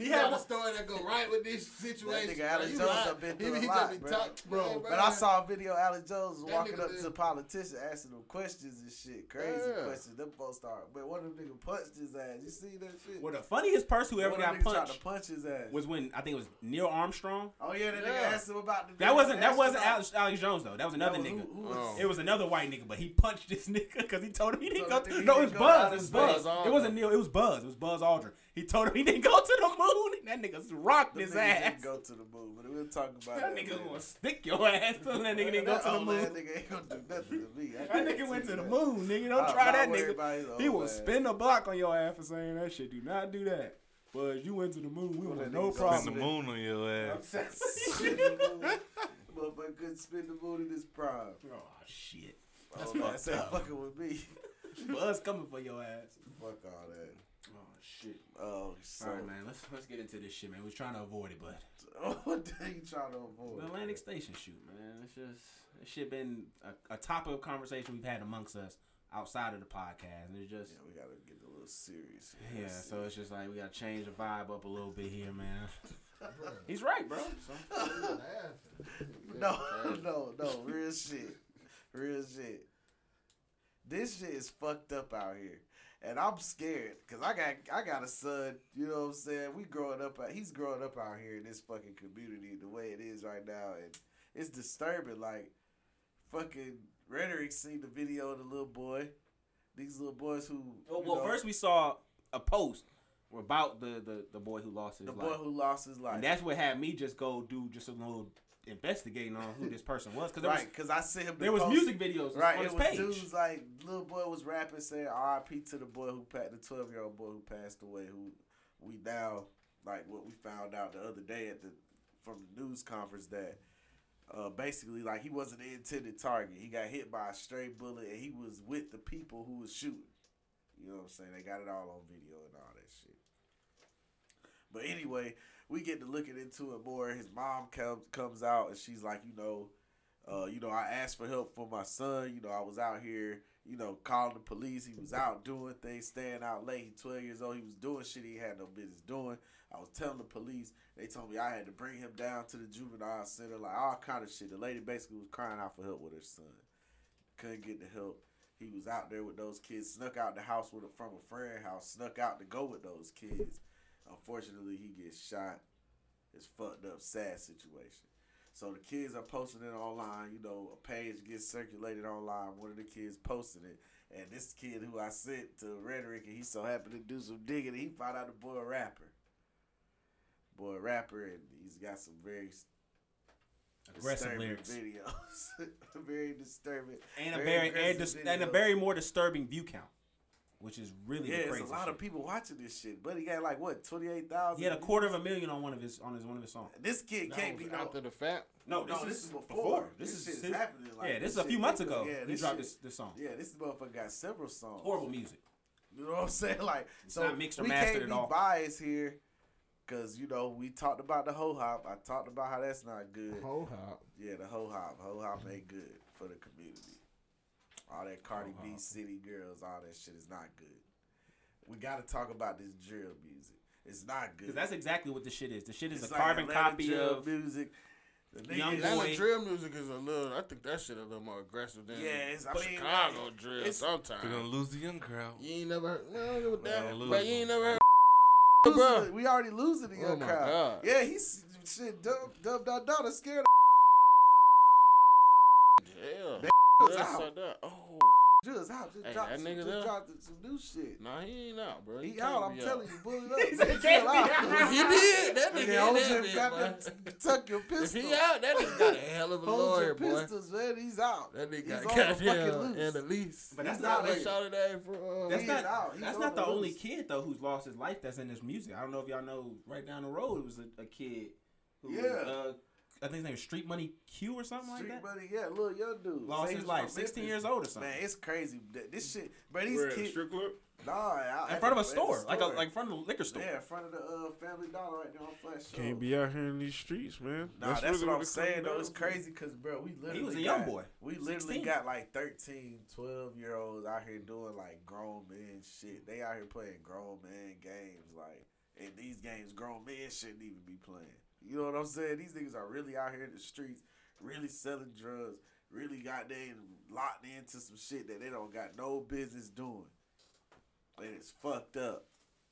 he
he
had
a story that go right with this situation.
That
nigga.
Alex
You
Jones
lie.
done been
He-
through a
he
lot,
just be
bro.
talk-
Bro,
But I saw a video Alex Jones was
That
walking up
did.
to politicians asking them questions and shit. Crazy
Yeah.
questions. Them folks start. But one of them nigga punched his ass. You see that shit?
Well, the funniest person who ever
One
got
of tried
punched
to punch his ass.
was when I think it was Neil Armstrong.
oh yeah, that
Yeah.
nigga asked him about the.
That wasn't that wasn't
him
Alex, Alex Jones though. That was another
That was-
nigga.
Who, who was,
Oh.
It was another white nigga, but he punched this nigga because he told him he didn't
So
go.
that
To,
nigga
no, it was Buzz. It was Buzz. It wasn't Neil. It was Buzz. It was Buzz Aldrin. He told him he didn't go to the moon. That nigga rocked
Them
his
niggas
ass.
didn't go to the moon, but we'll talk about
That
that.
nigga
later.
gonna stick your ass. Tell that nigga didn't go to the
old ass
moon.
nigga ain't gonna do nothing to me. I
That nigga went
see
to the moon, nigga. Don't
I'm
try
not
that nigga. He will
ass.
spin the block on your ass for saying that shit. Do not do that. But you went to the moon. We
Well,
want
that
no
nigga
Spin the moon on your ass.
Spin the moon. Motherfucker couldn't spin the moon in his prime.
Oh shit. Oh, That's
oh,
fucked up.
fucking with me.
Buzz coming for your ass.
Fuck all that.
Oh shit.
Oh, so.
All right, man. Let's let's get into this shit, man. We're trying to avoid it, but
what the hell you trying to avoid?
the Atlantic Station shoot, man. It's just this shit been a, a topic of conversation we've had amongst us. outside of the podcast, and it's just
Yeah, we gotta get a little serious.
yeah. So it's just like we gotta change the vibe up a little bit here, man. He's right, bro. So,
No, no, no, real shit, real shit. This shit is fucked up out here, and I'm scared because I got I got a son. You know what I'm saying? We growing up. Uh, he's growing up out here in this fucking community the way it is right now, and it's disturbing. Like fucking rhetoric. Seen the video of the little boy. These little boys who.
well, well,
know,
first we saw a post about the the, the boy who lost his
the
life.
boy who lost his life.
And that's what had me just go do just a little investigating on who this person was because
right, because I sent him.
there was
post-
music videos
Right,
on
it
his
was
page.
dudes like little boy was rapping saying R.I.P. to the boy who passed the twelve year old boy who passed away. Who we now like what we found out the other day at the from the news conference that uh, basically like he wasn't the intended target. He got hit by a stray bullet and he was with the people who was shooting. You know what I'm saying? They got it all on video and all that shit. But anyway, we get to looking into it more. His mom comes comes out and she's like, you know, uh, you know, I asked for help for my son. You know, I was out here, you know, calling the police. He was out doing things, staying out late. He's 12 years old. He was doing shit he had no business doing. I was telling the police. They told me I had to bring him down to the juvenile center, like all kind of shit. The lady basically was crying out for help with her son. Couldn't get the help. He was out there with those kids. Snuck out the house with a, from a friend house. Snuck out to go with those kids. Unfortunately, he gets shot. It's fucked up, sad situation. So the kids are posting it online. You know, a page gets circulated online. One of the kids posted it, and this kid who I sent to Rhetoric, and he so happened to do some digging. He found out the boy a rapper, boy a rapper, and he's got some very
Aggressive lyrics.
videos. very disturbing
and a
very
very and, dis- and a very more disturbing view count, which is really
Yeah,
the
it's
crazy
a lot
shit.
of people watching this shit. But he got like what twenty eight thousand.
He had a quarter of a million on one of his on his one of his songs.
This kid
That
can't be no.
after the fact.
No,
No,
this,
this
is
is before.
before. This,
This
is
shit is happening, like,
yeah, this
this
is a few months ago.
yeah,
he
this
dropped
shit-
this this song.
Yeah, this motherfucker got several songs.
Horrible music.
You know what I'm saying? Like,
It's
so
not mixed or
we
mastered
can't
at
be
all.
biased here, cause you know we talked about the ho hop. I talked about how that's not good.
Ho hop.
Yeah, the ho hop, ho hop ain't good for the community. All that Cardi B,
Ho-hop.
City Girls, all that shit is not good. We got to talk about this drill music. It's not good.
Because that's exactly what the shit is. The shit is
It's
a
like
carbon
Atlanta
copy
drill
of.
music. The
Young
niggas-
Boy.
Atlanta drill music is a little. I think that shit a little more aggressive than
Yeah, it's- I mean,
Chicago drill.
it's-
Sometimes
They're gonna lose the young crowd.
you ain't never heard. No, give a
Well,
damn.
lose
But you ain't never heard.
losing
Bruh.
it. We already losing the
Oh
young
my
crowd.
God.
Yeah, he's shit. Dub, dub, dub, dub. Scared.
Yeah.
They
Yeah,
out.
so that- Oh.
Just out. Just
Hey,
dropped,
that
some,
nigga
just
there?
dropped some new shit.
Nah, he ain't out, bro.
He
can't
out. I'm
be
telling you, bully up.
He said he
Chill
can't
out.
out.
He did. That nigga
Nigga,
ain't
hold
that
your
big,
tuck your
If he out, that nigga got a hell of a
Hold
lawyer,
your
boy.
pistols, man. He's out.
That nigga
He's
got
on the fucking
goddamn
loose.
and the lease.
But that's
He's
not
out
They shot it at for. Uh,
That's not
out.
That's not
the
the only kid though who's lost his life that's in this music. I don't know if y'all know. Right down the road, it was a, a kid. Who
Yeah.
Was, uh, I think his name was Street Money Q or something
Street
like that.
Street Money, yeah, little young dude.
Lost
Say
his
he's
life, 16
Memphis.
years old or something.
Man, it's crazy. This shit, but these
We're
kids,
strip club.
nah, out
in
at
front of a
at the
store, like a like in front of a liquor store.
Yeah, in front of the uh, Family Dollar right there on Flash. Show.
Can't be out here in these streets, man.
Nah, that's,
really
what I'm saying though. It's crazy because, bro, we literally
He was a young boy.
We literally
16.
got like 13, 12 year olds out here doing like grown men shit. They out here playing grown man games, like, and these games grown men shouldn't even be playing. You know what I'm saying? These niggas are really out here in the streets, really selling drugs, really got they locked into some shit that they don't got no business doing. And it's fucked up.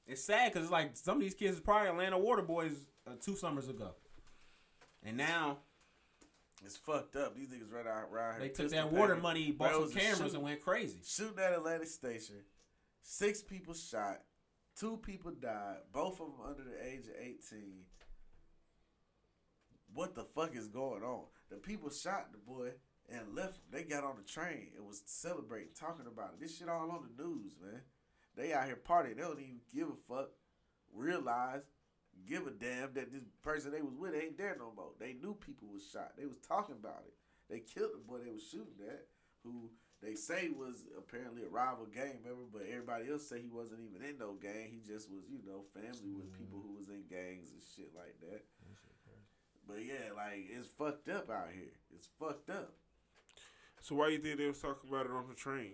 It's sad because it's like some of these kids is probably Atlanta Water Boys uh, two summers ago, and now
It's fucked up. These niggas right out here.
they took that water
packing.
money, bought some cameras,
shoot-
and went crazy.
shooting at Atlantic Station. Six people shot. Two people died. Both of them under the age of 18. What the fuck is going on? The people shot the boy and left. They got on the train and was celebrating, talking about it. This shit all on the news, man. They out here partying. They don't even give a fuck. Realize, give a damn that this person they was with ain't there no more. They knew people was shot. They was talking about it. They killed the boy they was shooting at, who they say was apparently a rival gang member, but everybody else say he wasn't even in no gang. He just was, you know, family with mm-hmm. people who was in gangs and shit like that. But yeah, like it's fucked up out here. It's fucked up.
So why you think they was talking about it on the train?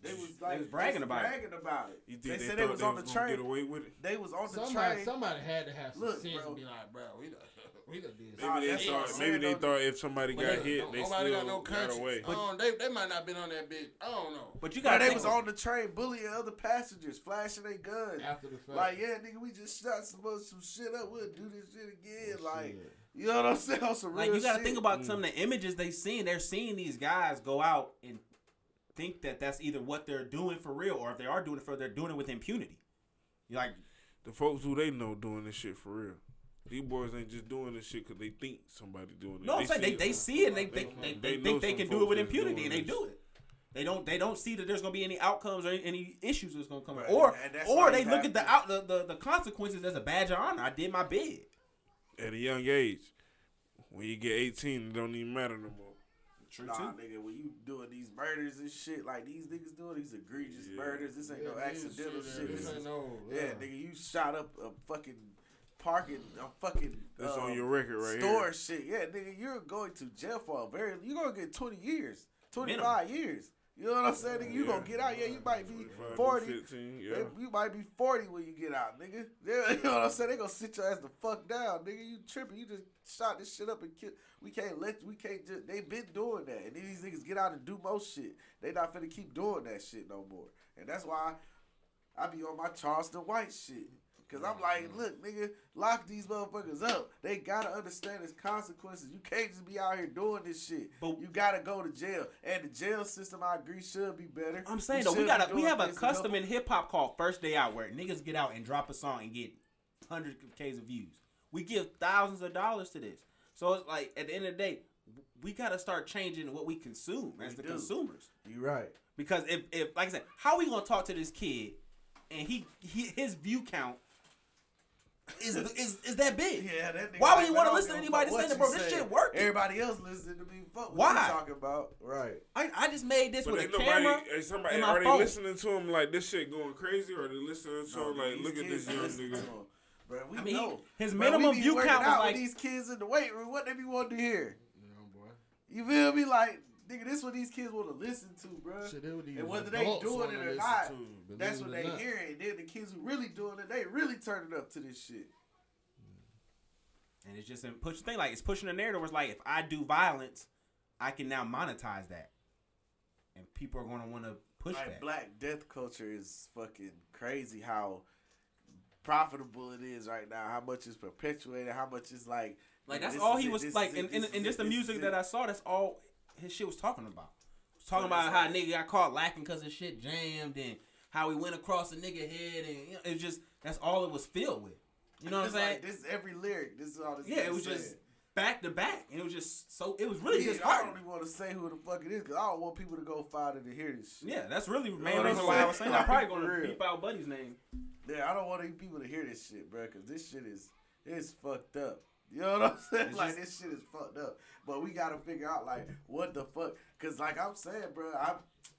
They was like
was bragging
just
about it.
about it.
You
They
think they,
said they was
they
on the
was gonna get
train.
away with it?
They was on the
Somebody,
train.
somebody had to have some
Look,
sense
bro.
and be like, bro, we done, we done did.
Nah,
Maybe they
that's
thought. Maybe they thought if somebody got
they-
hit, they
nobody
still
got no
got
conscience.
away.
I don't- they, they might not been on that bitch. I don't know.
But you got
they was on the train bullying other passengers, flashing their guns.
After the fact.
Like, yeah, nigga, we just shot some other- some shit up. We'll do this shit again.
Oh,
like,
shit.
You know what I'm saying? On some
Like you got to think about mm. some of the images they seen. They're seeing these guys go out and think that that's either what they're doing for real, or if they are doing it for, they're doing it with impunity. You're like,
The folks who they know doing this shit for real. These boys ain't just doing this shit because they think somebody doing it.
no, I'm saying they,
it.
they see it, and they they,
They-
they,
they
they think they can do it with impunity, and they
this.
do it. They don't they don't see that there's gonna be any outcomes or any, any issues that's gonna come,
Right,
or or they look at the out the, the the consequences as a badge of honor. I did my bid.
At a young age, when you get 18, it don't even matter no more.
True
Nah,
too.
nigga, when you doing these murders and shit, like these niggas doing these egregious
Yeah.
murders, this ain't no
Yeah, this
accidental
shit,
shit.
This
This
ain't no.
yeah, nigga, you shot up a fucking parking, a fucking
That's
uh,
on your record right
store
here.
shit. Yeah, nigga, you're going to jail for a very, you're gonna get 20 years, 25 years. You know what I'm saying? Nigga, you
Yeah.
gonna get out. Yeah, you might be 40.
15, yeah.
They- you might be 40 when you get out, nigga. They, you know what I'm saying? They gonna sit your ass the fuck down, nigga. You tripping. You just shot this shit up and kill. We can't let, we can't just, they been doing that. And then these niggas get out and do most shit. They not finna keep doing that shit no more. And that's why I be on my Charleston White shit. Cause I'm like, look, nigga, lock these motherfuckers up. They gotta understand its consequences. You can't just be out here doing this shit.
But-
you gotta go to jail. And the jail system, I agree, should be better.
I'm saying though, we got
be
a we have a
things to help
custom in hip hop called First Day Out, where niggas get out and drop a song and get hundreds of K's of views. We give thousands of dollars to this, so it's like at the end of the day, we got to start changing what we consume as
We
the
do.
consumers.
You're right.
Because if, if like I said, how we gonna talk to this kid and he, he his view count is is is that big?
Yeah, that nigga
Why would
like,
you want to listen to anybody saying that, bro? This shit working.
Everybody else listening to me. Fuck what
Why?
you talking about? Right.
I, I just made this
But
with a
nobody,
camera.
hey, somebody,
and my
are they
phone.
listening to him like this shit going crazy, or are they listening to
No,
him like, look at this young nigga?
him. Bro, we
I mean,
know.
his
Bro,
minimum
we be
view
working
count was
out with
like
these kids in the weight room. What they be wanting to hear?
You know, boy.
You feel me? Like, nigga, this what these kids want to listen to, bro.
Shit, they would
And whether they doing it or not,
to,
That's what they
not.
hear. And then the kids who really doing it, they really turning up to this shit.
And it's just a push thing like it's pushing the narrative. Where it's like if I do violence, I can now monetize that, and people are going to want to push
like
that.
black death culture is fucking crazy how profitable it is right now how much is perpetuated how much is like
Like that's all he was like,
is it,
and, and,
this
and just the music that. I saw. That's all his shit was talking about. Was talking about how
like-
nigga got caught lacking because his shit jammed and how he went across a nigga head and you know, it just that's all it was filled with. You know what I'm saying?
like, this is every lyric this is all this
yeah, it
nigga
was just back to back, and it was just so it was really
Yeah,
just
I don't even want to say who the fuck it is because I don't want people to go find it to hear this shit.
Yeah, that's really the
know
main
I'm
reason why I was
saying?
saying I'm probably gonna
real.
beep out Buddy's name.
Yeah, I don't want any people to hear this shit, bro, because this shit is it's fucked up. You know what I'm saying? Like this shit is fucked up. But we gotta figure out like what the fuck, because like I'm saying, bro, I'm,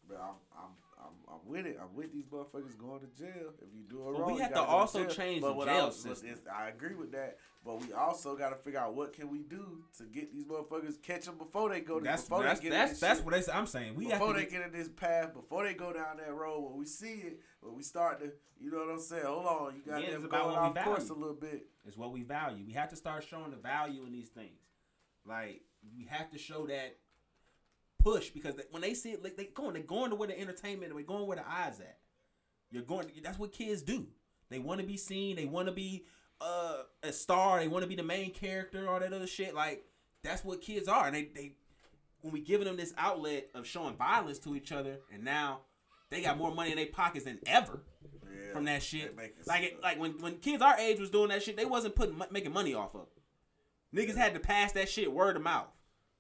bro, I'm, I'm, I'm, I'm with it. I'm with these motherfuckers going to jail. If you do it
But
wrong,
we have to
gotta
also
jail.
change
But
the jail
I,
system.
I agree with that, but we also gotta figure out what can we do to get these motherfuckers catch them before they go to
That's
before
that's
they get in
that's
this
that's
shit
what they, I'm saying. We
before they
get,
get in this path, before they go down that road, when we see it, when we start to, you know what I'm saying? Hold on, you got
Yeah, it's
them going off course a little bit.
is what we value. We have to start showing the value in these things. Like we have to show that push because they, when they see it, like, they going, they're going to where the entertainment, they're going where the eyes at. You're going. That's what kids do. They want to be seen. They want to be uh, a star. They want to be the main character. All that other shit. Like that's what kids are. And they, they when we giving them this outlet of showing violence to each other, and now they got more money in their pockets than ever
Yeah,
from that shit. Like it, like when when kids our age was doing that shit, they wasn't putting making money off of. Niggas had to pass that shit word of mouth.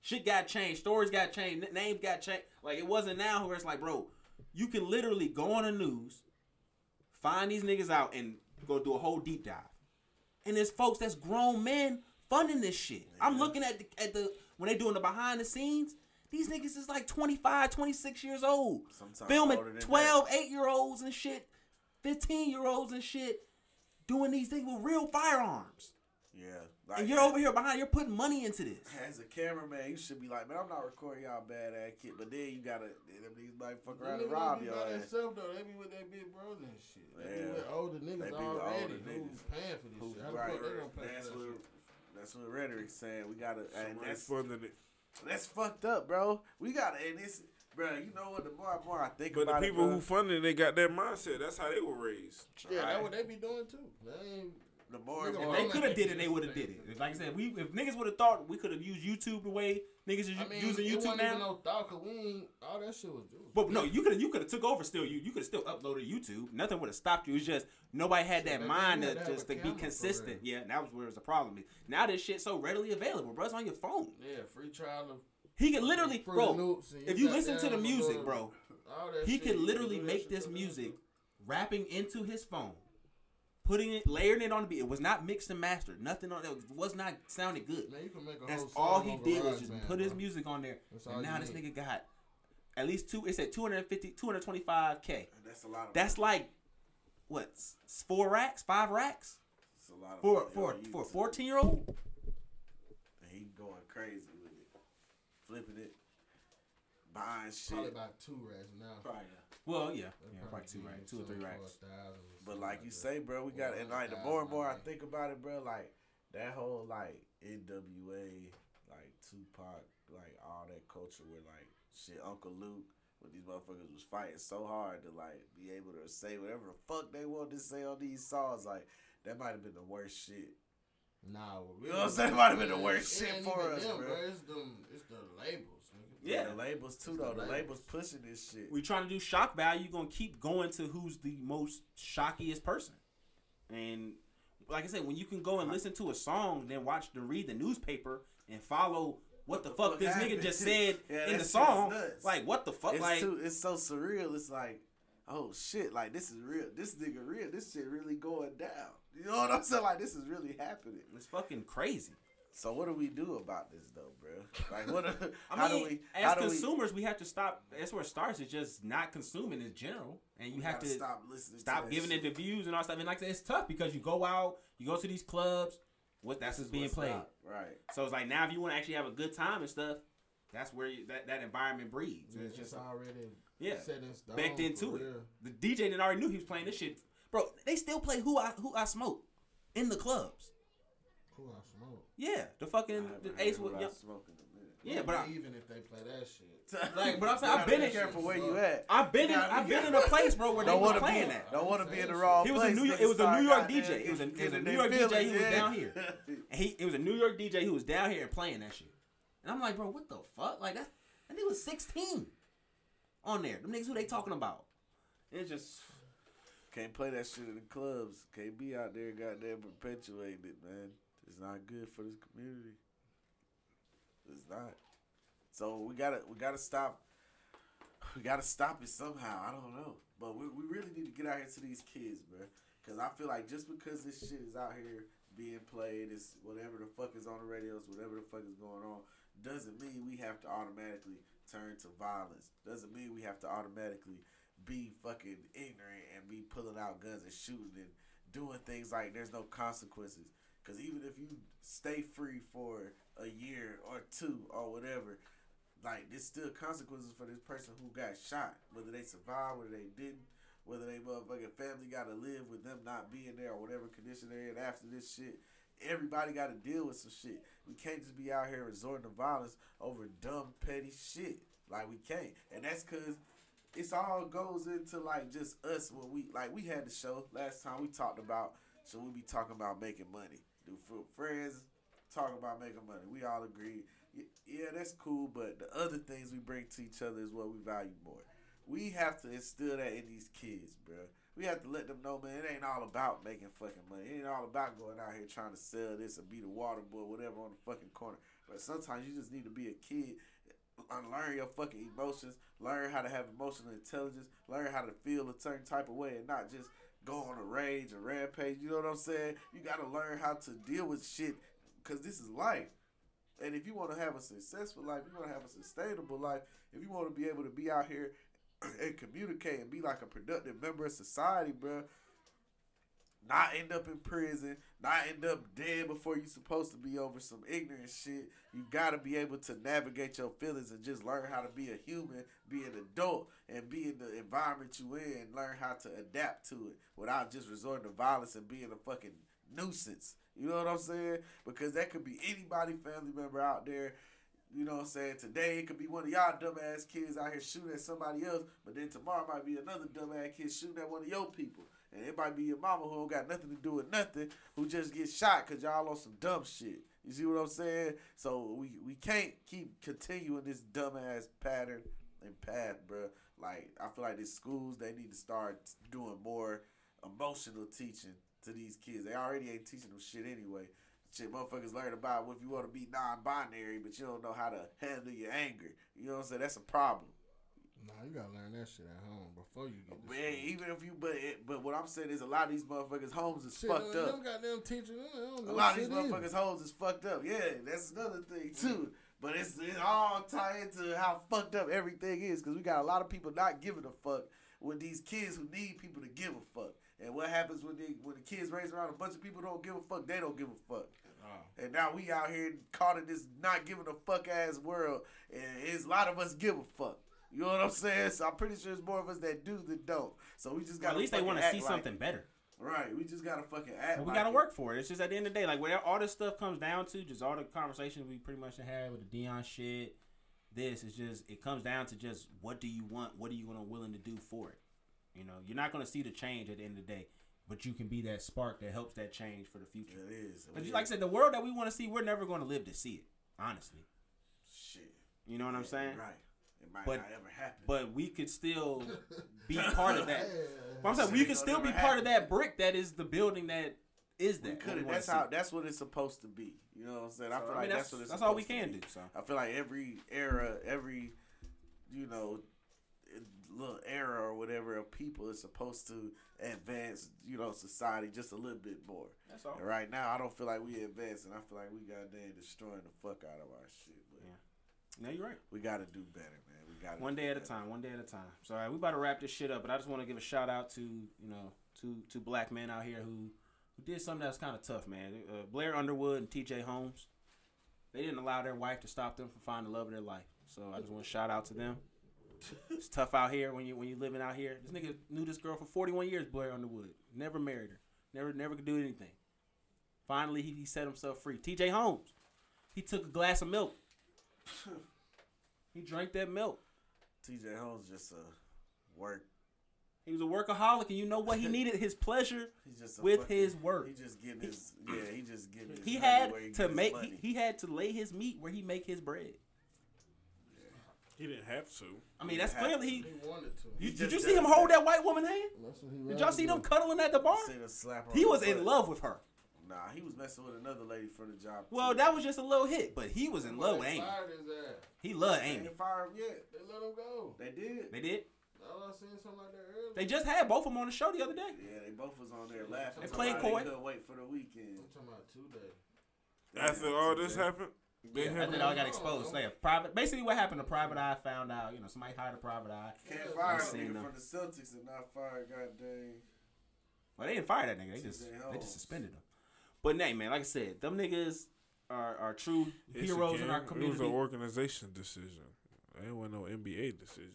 Shit got changed, stories got changed, n- names got changed. Like it wasn't now where it's like, bro, you can literally go on the news, find these niggas out, and go do a whole deep dive. And there's folks that's grown men funding this shit. I'm looking at the, at the when they doing the behind the scenes. These niggas is like 25, 26 years old.
Sometimes
filming 12, 8 year olds and shit, 15 year olds and shit, doing these things with real firearms.
Yeah, Like,
and you're over here behind. You're putting money into this.
As a cameraman, you should be like, man, I'm not recording y'all bad ass kid. But then you gotta, them niggas might fuck around and rob your
by
ass.
themselves though. They be with their big brothers and shit. They
Yeah.
be with older niggas
They be with
already
older
who's paying for this
Who-
shit. How the
right,
fuck they gonna pay
that's
for that
what,
shit?
that's what rhetoric's saying. We gotta, and that's
funding it.
that's fucked up, bro. We gotta, and this, bro. You know what? The more and more I think about. It.
But the people
it, bro,
who funded it, they got that mindset. That's how they were raised.
Yeah,
Right.
that's what they be doing too. They ain't.
The more and
Nigga,
more,
They could have did it. They would have did it. Like I said, we if niggas would have thought we could have used YouTube the way niggas is
I mean,
using
it
YouTube
wasn't
now.
even no thought, cause we ain't. All that shit was juice.
But no, you could have you could have took over still. You you could have still uploaded YouTube. Nothing would have stopped you. It's just nobody had that
Shit, back
mind to
you had to
just to be consistent. Yeah, and that was where it was a problem. Now this shit so readily available, bro. It's on your phone.
Yeah, free trial of.
He could literally, bro. If you listen to the music,
little-
bro, he could literally make this music, rapping into his phone, putting it, layering it on the beat. It was not mixed and mastered. Nothing on it was not sounded good.
Man, you can make a
That's
whole
all he did was just
GarageBand,
put his music on there.
That's
And now this nigga got at least two. It said 250, 225k.
that's a lot of.
That's like what? Four racks, five racks
that's a lot of
for
money
for for a 14 year old.
And he going crazy with it, flipping it, buying shit.
Probably about two racks now.
Well, yeah,
That'd
yeah, probably two racks, two or three racks.
for a thousand or
But like you
that.
say, bro, we got and like the
$100,000,
more and more I think about it, bro, like that whole like NWA, like Tupac, like all that culture where like shit, Uncle Luke, when these motherfuckers was fighting so hard to like be able to say whatever the fuck they wanted to say on these songs, like that might have been the worst shit.
Nah,
You know what I'm saying? Might have been the worst
It
shit for us,
them,
bro.
It's them. It's the labels. Nigga.
Yeah.
the labels too though.
the
The labels
labels.
pushing this shit.
We trying to do shock value. You're gonna keep going to who's the most shockiest person. And like I said, when you can go and listen to a song, then watch the read the newspaper and follow what the,
the
fuck,
fuck
this
happened?
nigga just said
Yeah,
in the song. Like what the fuck?
it's
like
too, it's so surreal. It's like, oh shit, like this is real. This nigga real. This shit really going down. You know what I'm saying? Like this is really happening.
it's fucking crazy.
So what do we do about this though, bro? Like what? do-
I
how
mean,
do we?
as
How do we?
consumers, we, have to stop. That's where it starts. It's just not consuming in general, and you have
gotta stop listening.
stop
to
giving
shit.
it the views and all stuff. And like I said, it's tough because you go out, you go to these clubs, what that's just being played.
not, Right.
So it's like now, if you want to actually have a good time and stuff, that's where you, that that environment breeds.
Yeah,
it's just
already
yeah,
set in stone.
backed
for
into it.
real.
The DJ that already knew he was playing this shit, bro. They still play who I who I smoke in the clubs.
Who I smoke?
Yeah, the fucking the
haven't
Ace
heard
with young,
I smoke in a minute.
yeah, but I,
even if they play that shit,
Like, but I'm saying I've
gotta
been
be
in-
careful where you at.
I've been in
You gotta be
I've been in a place, bro, where they
Don't
was
want to be.
playing that.
Don't want to be in the
He
wrong
He was a. New York- it was a New York DJ. It was a- it was a New York DJ
feelings,
who was down here. And he it was a New York DJ who was down here playing that shit. And I'm like, bro, what the fuck? Like that that nigga was 16 on there. Them niggas who they talking about. It's just
Can't play that shit in the clubs. Can't be out there goddamn perpetuating it, man. It's not good for this community. It's not. So we gotta we gotta stop. We gotta stop it somehow. I don't know, but we, we really need to get out here to these kids, bro. Cause I feel like just because this shit is out here being played, is whatever the fuck is on the radios, whatever the fuck is going on, doesn't mean we have to automatically turn to violence. Doesn't mean we have to automatically be fucking ignorant and be pulling out guns and shooting and doing things like there's no consequences. Because even if you stay free for a year or two or whatever, like there's still consequences for this person who got shot, whether they survived, whether they didn't, whether they motherfucking family got to live with them not being there or whatever condition they're in after this shit. Everybody got to deal with some shit. We can't just be out here resorting to violence over dumb petty shit. Like we can't, and that's because it's all goes into like just us when we like we had the show last time we talked about so we be talking about making money do friends talk about making money. We all agree. Yeah that's cool but the other things we bring to each other is what we value more. We have to instill that in these kids bro we have to let them know man it ain't all about making fucking money. It ain't all about going out here trying to sell this or be the water boy whatever on the fucking corner. But sometimes you just need to be a kid uh, unlearn your fucking emotions, learn how to have emotional intelligence, learn how to feel a certain type of way and not just go on a rage or rampage. You know what I'm saying? You got to learn how to deal with shit because this is life. And if you want to have a successful life, you want to have a sustainable life, if you want to be able to be out here and communicate and be like a productive member of society, bro, not end up in prison, not end up dead before you're supposed to be over some ignorant shit. You gotta be able to navigate your feelings and just learn how to be a human, be an adult, and be in the environment you in and learn how to adapt to it without just resorting to violence and being a fucking nuisance. You know what I'm saying? Because that could be anybody, family member out there. You know what I'm saying? Today it could be one of y'all dumbass kids out here shooting at somebody else, but then tomorrow might be another dumbass kid shooting at one of your people. And it might be your mama who don't got nothing to do with nothing, who just gets shot because y'all on some dumb shit. You see what I'm saying? So we, we can't keep continuing this dumbass pattern and path, bro. Like I feel like these schools they need to start doing more emotional teaching to these kids. They already ain't teaching them shit anyway. Shit, motherfuckers learn about what if you want to be non-binary, but you don't know how to handle your anger. You know what I'm saying? That's a problem.
Nah, you gotta learn that shit at home before you get
Man,
this.
even if you, but it, but what I'm saying is a lot of these motherfuckers' homes is
shit,
fucked up.
Them goddamn teachers,
A lot of these motherfuckers' homes is fucked up. Yeah, that's another thing too. But it's it all tied into how fucked up everything is because we got a lot of people not giving a fuck with these kids who need people to give a fuck. And what happens when they when the kids raise around a bunch of people who don't give a fuck? They don't give a fuck. And now we out here caught in this not giving a fuck ass world, and it's a lot of us give a fuck. You know what I'm saying? So I'm pretty sure it's more of us that do than don't. So we just got
At least they want to see something better.
right. We just gotta fucking act.
And we
like
got to
it.
work for it. It's just at the end of the day, like where all this stuff comes down to, just all the conversations we pretty much had with the Deion shit. This is just it comes down to just what do you want? What are you gonna willing to do for it? You know, you're not gonna see the change at the end of the day, but you can be that spark that helps that change for the future.
It is.
But like I said, the world that we want to see, we're never gonna live to see it. Honestly,
shit.
you know what I'm saying?
Right. It might
But-
not ever happen.
But we could still be part of that.
Yeah.
But I'm saying we
Shit
can still be
never
part of that brick that is the building that is
we
that.
could
we
have. That's how. That's what it's supposed to be. You know what I'm saying? I feel
I
like that's,
that's
what it's.
that's all we
supposed to
can do. So
I feel like every era, every, you know, little era or whatever of people is supposed to advance, you know, society just a little bit more.
that's all.
And right now, I don't feel like we advancing. I feel like we goddamn destroying the fuck out of our shit. But
Yeah. No, you're right.
we got to do better, man. We got
One day at a time. One day at a time. So all right, we about to wrap this shit up, but I just want to give a shout out to you know two two black men out here who who did something that's kind of tough, man. Uh, Blair Underwood and T.J. Holmes. They didn't allow their wife to stop them from finding the love of their life. So I just want to shout out to them. It's tough out here when you when you living out here. This nigga knew this girl for 41 years, Blair Underwood. Never married her. Never never could do anything. Finally, he, he set himself free. T.J. Holmes. He took a glass of milk. he drank that milk.
TJ Holmes just a work.
He was a workaholic, and you know what? He needed his pleasure.
Just
With
fucking-
his work.
He just getting his yeah. He just getting his.
He had
where he
to
get
make.
money.
He, he had to lay his meat where he make his bread.
He didn't have to.
I mean, that's clearly he.
He wanted to.
You,
He
did you see him
does
hold
that.
that white woman hand?
That's what he
Did y'all see them cuddling at the bar?
Seen a slap on
He was in love with her.
Nah, he was messing with another lady from the job.
Well,
too.
that was just a little hit, but he was in love with Amy.
fired his ass.
He loved
They
Amy.
ain't fired him yet.
They let him go.
They did.
They did.
I was seeing something like that earlier.
They just had both of them on the show the other day.
Yeah, they both was on there laughing.
They
talking
played
about
coy.
They couldn't wait for the weekend.
I'm talking about two days.
After all this happened, they
Yeah, and then I got exposed. Like a private, basically, what happened? A private eye found out. You know, somebody hired a private eye.
Can't
Yeah,
fire
I
a
seen
nigga
them.
from the Celtics and not fire goddamn.
Well, they didn't fire that nigga. They just they just suspended him. But nay, man, like I said, them niggas are, are true
Yes,
heroes in
again,
our
It was
community.
an organization decision. It wasn't no NBA decision.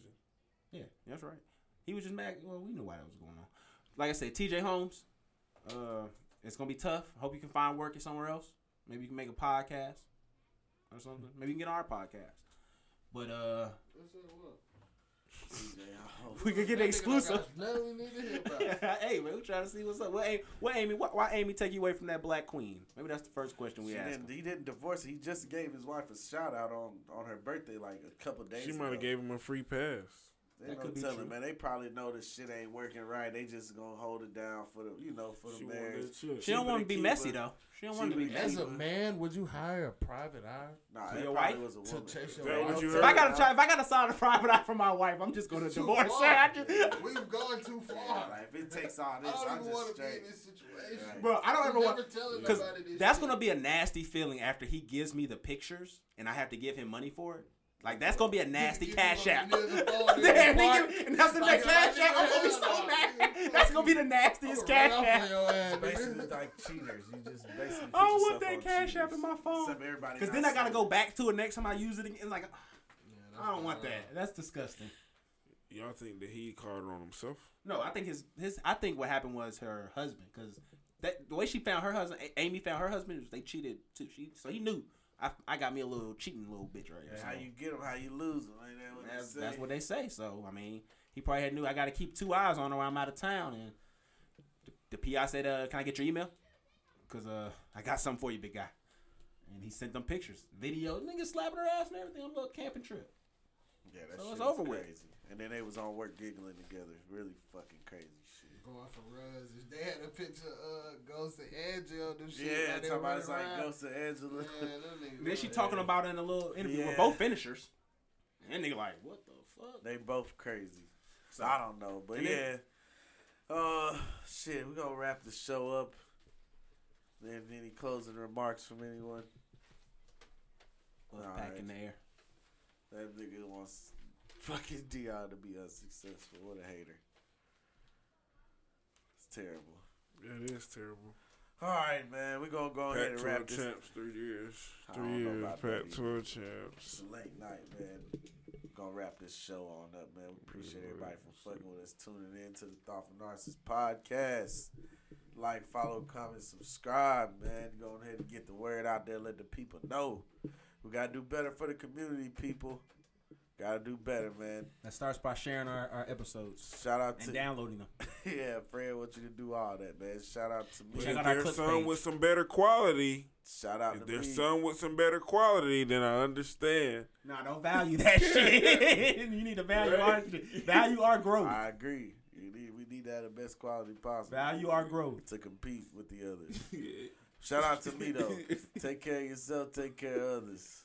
Yeah, that's right. He was just mad. Well, we knew why that was going on. Like I said, T.J. Holmes, uh, it's gonna be tough. Hope you can find work somewhere else. Maybe you can make a podcast or something. Maybe you can get on our podcast. But uh,
They said what?
TJ Holmes.
we could get an exclusive.
got we need to hear about.
hey man, we trying to see what's up. What, Amy, what Amy? What, why Amy take you away from that black queen? Maybe that's the first question we
She
ask.
didn't, he didn't divorce her. He just gave his wife a shout out on, on her birthday like a couple days
She might have gave him a free pass.
They
That
no
could be
telling,
true.
man. They probably know this shit ain't working right. They just gonna hold it down for the, you know, for the
She
marriage.
wanted chill.
She don't want to be
a
messy though. She don't want to be messy.
As a man, would you hire a private eye
Nah,
For
that
your wife?
was a
to
woman.
chase your
That
wife?
you
If? I gotta try, if I gotta sign a private eye for my wife, I'm just gonna divorce her. Just-
We've gone too far.
Like, if it takes all this,
I
this,
don't
I'm
even want
just
to be in this situation.
Right.
Bro, I don't
I'm
ever want
never telling
because that's
shit.
gonna be a nasty feeling after he gives me the pictures and I have to give him money for it. Like that's gonna be a nasty cash
you
app.
money near the phone in
Damn, nigga, and that's in
Like,
cash
if I
app. I'm gonna be so mad. That's gonna be the nastiest cash
Right off
app.
on your
Basically, like cheaters. You just basically. Put
I don't want that cash
cheaters.
app in my phone.
Everybody.
Because then I gotta go back to it next time I use it again. It's like, I don't want that. That's disgusting.
Y'all think that he called on himself?
No, I think his his. I think what happened was her husband because that the way she found her husband, Amy found her husband. Was they cheated too. She so he knew. I, I got me a little cheating little bitch right here. So
how you get them, how you lose them. Ain't that what
that's,
they
that's what they say. So I mean, he probably had knew I got to keep two eyes on her while I'm out of town. And the, the PI said, uh, "Can I get your email? Cause uh, I got something for you, big guy." And he sent them pictures, video, nigga slapping her ass and everything on a little camping trip.
Yeah, that
So it's over with.
crazy. And then they was on work giggling together. Really fucking crazy.
Going for runs. They had a picture of Ghost and Angel. Them shit.
Yeah,
like they
talking about
running
it's like
around.
Ghost of Angela.
Yeah, them niggas
Then she
running.
talking about it in a little interview.
Yeah.
We're both finishers. And nigga like, what the fuck?
They both crazy. So I don't know, but
And
yeah.
then-
uh, shit, we gonna wrap the show up. Then any closing remarks from anyone?
Well,
All
back
right.
in the air.
That nigga wants fucking Deion to be unsuccessful. What a hater. Terrible.
It is terrible.
All right, man. We're gonna go ahead and
Pac-12
wrap this.
champs, three years. Three years,
about that
Pac-12 champs.
late night, man. Gonna wrap this show on up, man. We appreciate everybody for fucking with us, tuning in to the Thoughtful Narcissist podcast. Like, follow, comment, subscribe, man. Go ahead and get the word out there. Let the people know. We gotta do better for the community, people. Gotta do better, man.
That starts by sharing our, our episodes
Shout out
and
to
downloading them.
yeah, Fred. Want you to do all that, man. Shout out to me.
Check
If
out our
there's
clips
some
page.
with some better quality,
Shout out
if
to
there's
me.
some with some better quality, then I understand.
Nah, don't value that shit. you need to value our value our growth.
I agree. You need, we need to have the best quality possible.
Value our growth.
to compete with the others. Shout out to me though. Take care of yourself. Take care of others.